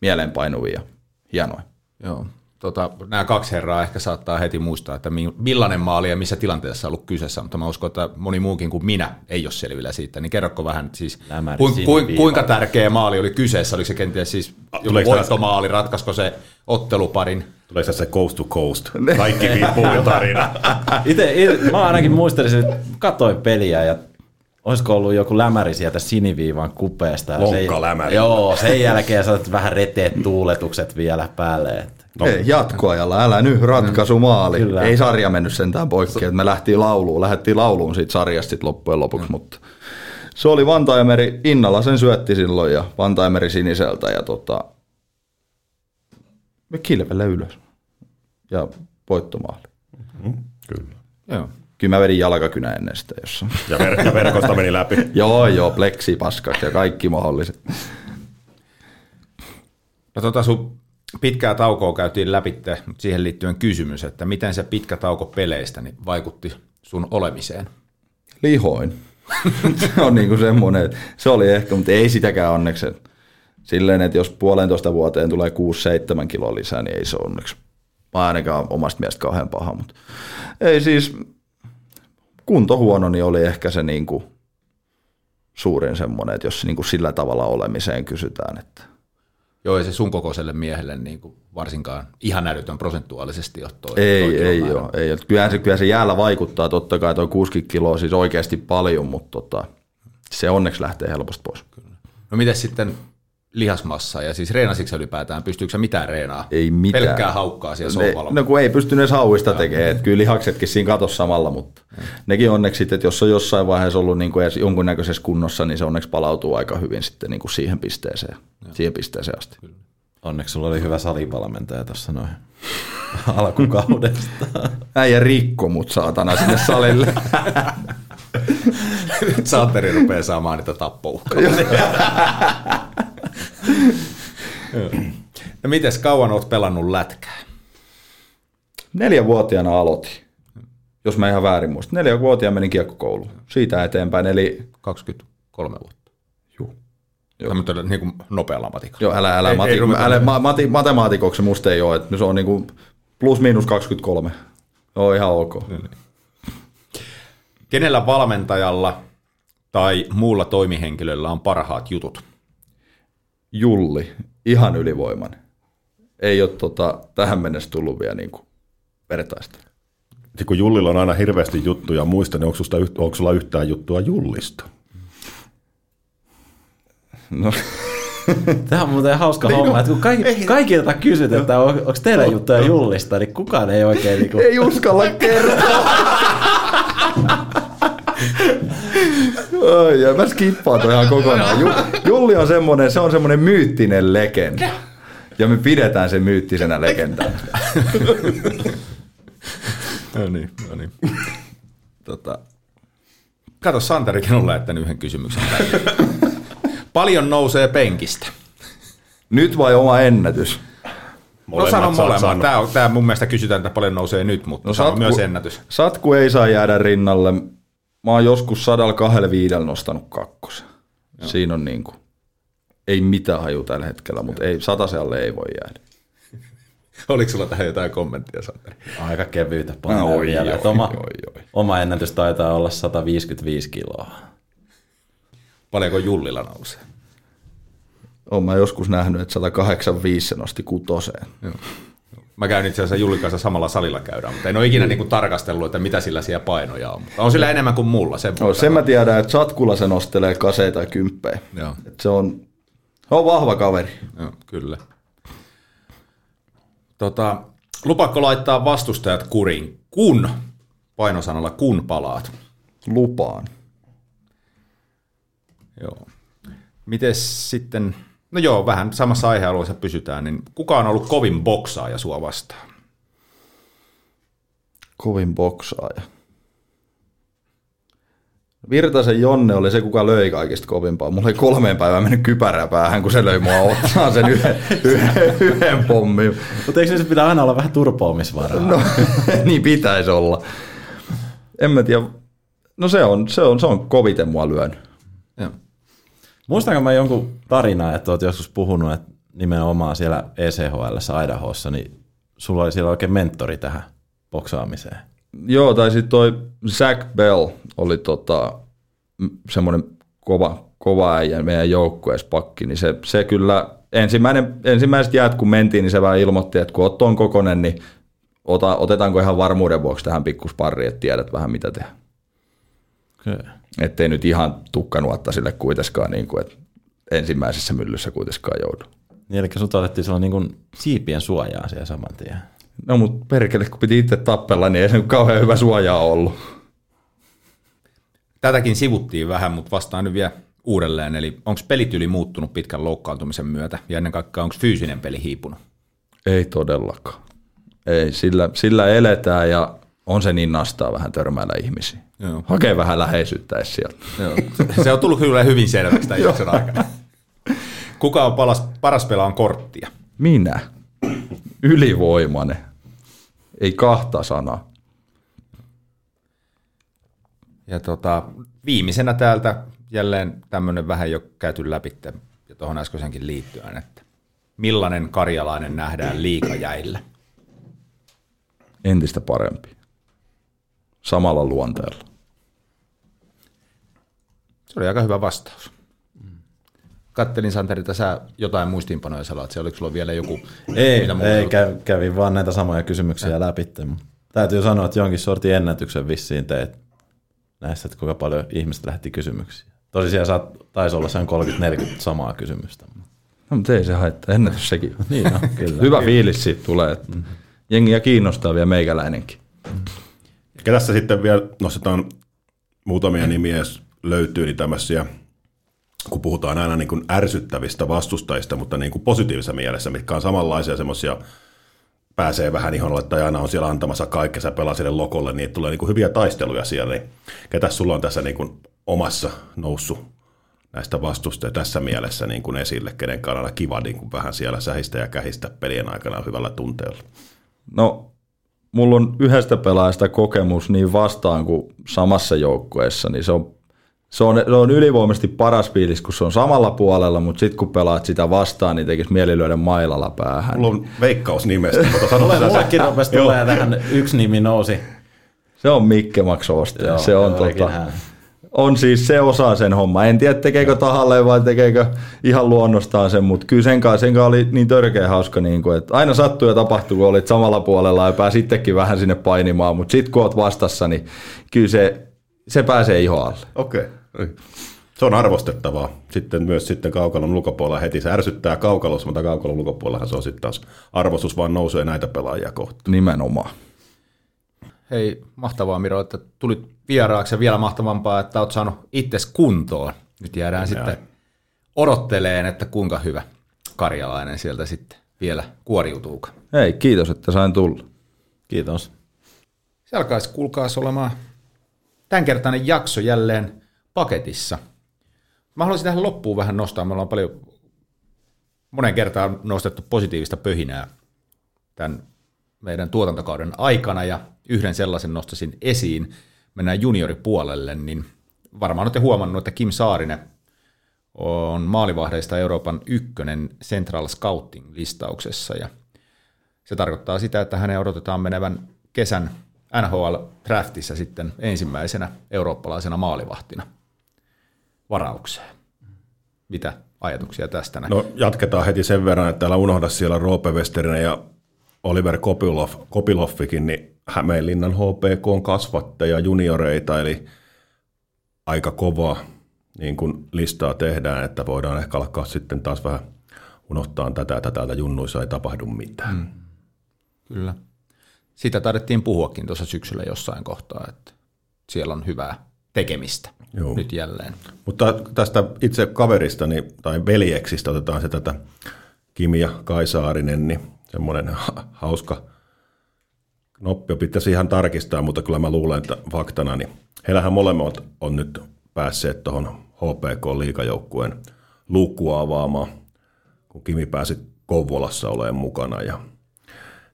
mieleenpainuvia ja hienoja. Joo. Tota, nämä kaksi herraa ehkä saattaa heti muistaa, että millainen maali ja missä tilanteessa on ollut kyseessä, mutta mä uskon, että moni muukin kuin minä ei ole selvillä siitä. Niin kerrokko vähän siis, ku, ku, kuinka tärkeä maali oli kyseessä? Oliko se kenties siis voittomaali, ratkaisiko se otteluparin? Tuleeko se coast to coast? Kaikki viipuu jo tarina. Itse, mä ainakin muistelisin, että katsoin peliä ja olisiko ollut joku lämäri sieltä siniviivan kupeesta. Lonkka lämäri. Joo, sen jälkeen saatat vähän reteet tuuletukset vielä päälle. Että. No. Ei, jatkoajalla, älä nyt ratkaisu maali. Kyllä. Ei sarja mennyt sentään poikki, että me lähtiin lauluun, lähdettiin lauluun siitä sarjasta sit loppujen lopuksi, mm. mutta se oli Vantaimeri, Innalla sen syötti silloin ja Vantaimeri siniseltä ja tota, me kilvelle ylös ja voittomaali. Mm, kyllä. Joo. Kyllä mä vedin jalkakynä ennen sitä jossain. Ja, ver- ja verkosta meni läpi. joo, joo, pleksi paskat ja kaikki mahdolliset. No tota sun pitkää taukoa käytiin läpi, mutta siihen liittyen kysymys, että miten se pitkä tauko peleistä niin vaikutti sun olemiseen? Lihoin. se on niin kuin semmoinen, se oli ehkä, mutta ei sitäkään onneksi. Silleen, että jos puolentoista vuoteen tulee 6-7 kiloa lisää, niin ei se onneksi. Mä ainakaan omasta mielestä kauhean paha, mutta ei siis, kunto huono, niin oli ehkä se niin kuin suurin semmoinen, että jos niin kuin sillä tavalla olemiseen kysytään, että – Joo, ei se sun kokoiselle miehelle niin kuin varsinkaan ihan älytön prosentuaalisesti ole toi, Ei, toi ei ole. Ei. Kyllähän, se, kyllähän se jäällä vaikuttaa totta kai, tuo 60 kiloa siis oikeasti paljon, mutta tota, se onneksi lähtee helposti pois. Kyllä. No miten sitten lihasmassa ja siis reenasitko ylipäätään, pystyykö se mitään reenaa? Ei mitään. Pelkkää haukkaa siellä sohvalla. No kun ei pystynyt edes hauista tekemään, että kyllä lihaksetkin siinä katossa samalla, mutta mm. nekin onneksi sitten, että jos on jossain vaiheessa ollut niin kuin edes jonkunnäköisessä kunnossa, niin se onneksi palautuu aika hyvin sitten niin kuin siihen pisteeseen, ja. siihen pisteeseen asti. Kyllä. Onneksi sulla oli hyvä salipalmentaja tuossa noin alkukaudesta. Äijä rikko mut saatana sinne salille. Santeri rupeaa saamaan niitä tappouhkaa. no mites kauan oot pelannut lätkää? Neljävuotiaana aloitin, jos mä ihan väärin muistan. Neljävuotiaana menin kiekkokouluun. Siitä eteenpäin, eli... 23 vuotta. Joo. Joo. Tämä on niin kuin nopealla matikolla. Joo, älä, älä, ei, mati, ei, älä ma, mati, matemaatikoksi musta ei ole, että se on niin kuin plus miinus 23. Joo, ihan ok. Niin, niin. Kenellä valmentajalla tai muulla toimihenkilöllä on parhaat jutut? Julli, ihan ylivoimainen. Ei ole tota, tähän mennessä tullut vielä niin kuin vertaista. sit kun Jullilla on aina hirveästi juttuja muista, niin onko, susta, onko sulla yhtään juttua Jullista? No, Tämä on muuten hauska homma, että kun kaikki, kaikilta kysyt, että on, onko teillä juttuja Jullista, niin kukaan ei oikein niin kuin, ei uskalla kertoa. Ai, ja mä skippaan toi ihan kokonaan. Ju, Julli on semmonen, se on semmonen myyttinen legenda. Ja me pidetään se myyttisenä legendana. No niin, no niin. tota, kato, Santerikin on lähettänyt yhden kysymyksen tänne. Paljon nousee penkistä. Nyt vai oma ennätys? no sano saat molemmat. sanoa. Tämä, on, tämä mun mielestä kysytään, että paljon nousee nyt, mutta no, sano satku- myös ennätys. Satku ei saa jäädä rinnalle. Mä oon joskus 125 nostanut kakkosen. Siinä on niinku, ei mitään haju tällä hetkellä, mutta ei, satasialle ei voi jäädä. Oliko sulla tähän jotain kommenttia, Santeri? aika kevyitä No, painoja oi, vielä. oi, oma, oi, oi. oma ennätys taitaa olla 155 kiloa. Paljonko Jullilla nousee? Mä joskus nähnyt, että 185 se nosti kutoseen. Mä käyn itse asiassa Jullin kanssa samalla salilla käydään, mutta en ole ikinä niin kuin tarkastellut, että mitä sillä siellä painoja on. Mutta on sillä enemmän kuin mulla. Sen No, sen mä tiedän, että Satkulla se nostelee kaseita ja kymppejä. Joo. Et se on, on vahva kaveri. Joo, kyllä. Tota, lupaako laittaa vastustajat kuriin, kun, painosanalla kun palaat? Lupaan. Joo. Mites sitten, no joo, vähän samassa aihealueessa pysytään, niin kuka on ollut kovin boksaaja sua vastaan? Kovin boksaaja. Virtasen Jonne oli se, kuka löi kaikista kovimpaa. Mulla ei kolmeen päivään mennyt kypärää päähän, kun se löi mua ottaa sen yhden, yhden, yhden pommin. Mutta eikö se pitää aina olla vähän turpoamisvaraa? No, niin pitäisi olla. En mä tiedä. No se on, se on, se on koviten mua lyönyt. Joo. Muistanko mä jonkun tarinaa, että olet joskus puhunut, että nimenomaan siellä ECHL Idahossa, niin sulla oli siellä oikein mentori tähän boksaamiseen. Joo, tai sitten toi Zach Bell oli tota, semmoinen kova, kova äijä meidän joukkueessa pakki, niin se, se kyllä, ensimmäinen, ensimmäiset jäät kun mentiin, niin se vähän ilmoitti, että kun oot ton kokonen, niin ota, otetaanko ihan varmuuden vuoksi tähän pikkuspariin, että tiedät vähän mitä tehdä. Okay. Ettei nyt ihan tukkanuotta sille kuitenkaan, niin kuin, että ensimmäisessä myllyssä kuitenkaan joudu. Niin, eli sut otettiin sulla niin kuin siipien suojaa siellä saman tien. No mutta perkele, kun piti itse tappella, niin ei se nyt kauhean hyvä suojaa ollut. Tätäkin sivuttiin vähän, mutta vastaan nyt vielä uudelleen. Eli onko pelityyli muuttunut pitkän loukkaantumisen myötä ja ennen kaikkea onko fyysinen peli hiipunut? Ei todellakaan. Ei, sillä, sillä eletään ja on se niin nastaa vähän törmäillä ihmisiä. Joo. Hakee vähän läheisyyttä edes sieltä. Joo. Se on tullut kyllä hyvin selväksi tämän jakson aikana. Kuka on paras, paras pelaan korttia? Minä. Ylivoimainen. Ei kahta sanaa. Ja tota, viimeisenä täältä jälleen tämmöinen vähän jo käyty läpi ja tuohon äskeisenkin liittyen, että millainen karjalainen nähdään liikajäillä? Entistä parempi. Samalla luonteella. Se oli aika hyvä vastaus. Kattelin Santeri, että sä jotain muistiinpanoja salaat, se oliko sulla vielä joku? Ei, ei kä- kävin vaan näitä samoja kysymyksiä läpi. mutta Täytyy sanoa, että jonkin sortin ennätyksen vissiin teet näistä, että kuinka paljon ihmiset lähti kysymyksiä. Tosi siellä saat, taisi olla sen 30-40 samaa kysymystä. No, mutta ei se haittaa. Ennätys sekin. Niin, no, kyllä. Hyvä fiilis siitä tulee. Että jengiä kiinnostaa vielä meikäläinenkin. Ehkä tässä sitten vielä nostetaan muutamia nimiä, jos löytyy, niin tämmöisiä, kun puhutaan aina niin kuin ärsyttävistä vastustajista, mutta niin kuin positiivisessa mielessä, mitkä on samanlaisia semmoisia, pääsee vähän ihonolle tai aina on siellä antamassa kaikkensa pelaa sille lokolle, niin tulee niin kuin hyviä taisteluja siellä. Niin ketäs sulla on tässä niin kuin omassa noussut näistä vastustajista tässä mielessä niin kuin esille, kenen kannalla kiva niin kuin vähän siellä sähistä ja kähistä pelien aikana hyvällä tunteella? No, mulla on yhdestä pelaajasta kokemus niin vastaan kuin samassa joukkueessa, niin se on, se on, se on ylivoimaisesti paras fiilis, kun se on samalla puolella, mutta sitten kun pelaat sitä vastaan, niin tekisi mieli lyödä mailalla päähän. Mulla on veikkaus nimestä, mutta sano Mulle, sä se. mullekin rupesi tulee tähän, yksi nimi nousi. Se on Mikke. Joo, se on tota, hän. On siis se osa sen homma. En tiedä tekeekö tahalleen vai tekeekö ihan luonnostaan sen, mutta kyllä sen kanssa, sen kanssa oli niin törkeä hauska, niin kuin, että aina sattuu ja tapahtuu, kun olit samalla puolella ja pääsittekin vähän sinne painimaan, mutta sitten kun olet vastassa, niin kyllä se, se pääsee ihoalle. Okei. Okay. Se on arvostettavaa. Sitten myös sitten kaukalon ulkopuolella heti se ärsyttää kaukalossa, mutta kaukalon ulkopuolellahan se on sitten taas arvostus vaan nousee näitä pelaajia kohtaan. Nimenomaan. Hei, mahtavaa Miro, että tulit vieraaksi ja vielä mahtavampaa, että olet saanut itses kuntoon. Nyt jäädään Näin. sitten odotteleen, että kuinka hyvä karjalainen sieltä sitten vielä kuoriutuu. Hei, kiitos, että sain tulla. Kiitos. Se alkaisi kuulkaas olemaan tämänkertainen jakso jälleen paketissa. Mä haluaisin tähän loppuun vähän nostaa. Me ollaan paljon monen kertaan nostettu positiivista pöhinää tämän meidän tuotantokauden aikana ja yhden sellaisen nostasin esiin. Mennään junioripuolelle, niin varmaan olette huomannut, että Kim Saarinen on maalivahdeista Euroopan ykkönen Central Scouting-listauksessa ja se tarkoittaa sitä, että hänen odotetaan menevän kesän NHL-draftissa sitten ensimmäisenä eurooppalaisena maalivahtina varaukseen. Mitä ajatuksia tästä näin? No jatketaan heti sen verran, että älä unohda siellä Roope Westerinen ja Oliver Kopilov, Kopiloffikin, niin Hämeenlinnan HPK on kasvattaja junioreita, eli aika kovaa niin kun listaa tehdään, että voidaan ehkä alkaa sitten taas vähän unohtaa tätä, että täältä junnuissa ei tapahdu mitään. Mm. Kyllä. Sitä taidettiin puhuakin tuossa syksyllä jossain kohtaa, että siellä on hyvää tekemistä Joo. nyt jälleen. Mutta tästä itse kaverista tai veljeksistä otetaan se tätä Kimi ja Kaisaarinen, niin semmoinen hauska noppio pitäisi ihan tarkistaa, mutta kyllä mä luulen, että faktana, niin heillähän molemmat on nyt päässeet tuohon HPK-liikajoukkueen lukua avaamaan, kun Kimi pääsi Kouvolassa olemaan mukana. Ja,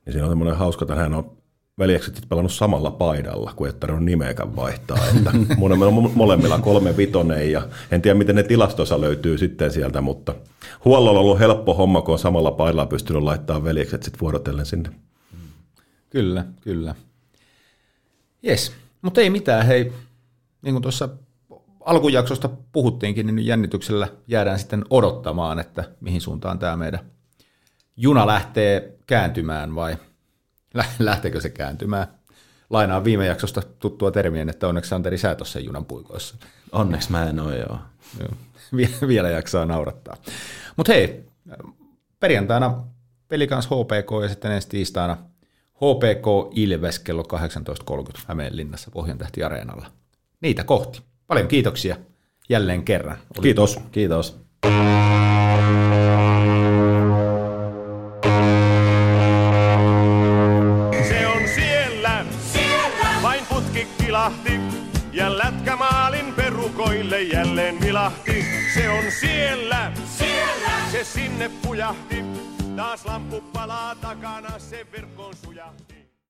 niin siinä on semmoinen hauska, että hän on veljekset pelannut samalla paidalla, kun ei tarvinnut nimeäkään vaihtaa. Että molemmilla kolme vitonen ja en tiedä, miten ne tilastossa löytyy sitten sieltä, mutta huollolla on ollut helppo homma, kun on samalla paidalla pystynyt laittamaan veljekset sitten vuorotellen sinne. Kyllä, kyllä. Jes, mutta ei mitään. Hei, niin kuin tuossa alkujaksosta puhuttiinkin, niin jännityksellä jäädään sitten odottamaan, että mihin suuntaan tämä meidän juna lähtee kääntymään vai – lähteekö se kääntymään. Lainaan viime jaksosta tuttua termien, että onneksi Santeri sä tuossa junan puikoissa. Onneksi mä en ole, joo. joo. Vielä jaksaa naurattaa. Mutta hei, perjantaina pelikans HPK ja sitten ensi tiistaina HPK Ilves kello 18.30 Hämeenlinnassa Pohjantähti Areenalla. Niitä kohti. Paljon kiitoksia jälleen kerran. Oli Kiitos. Kiitos. vilahti ja lätkämaalin perukoille jälleen vilahti. Se on siellä, siellä, se sinne pujahti. Taas lamppu palaa takana, se verkkoon sujahti.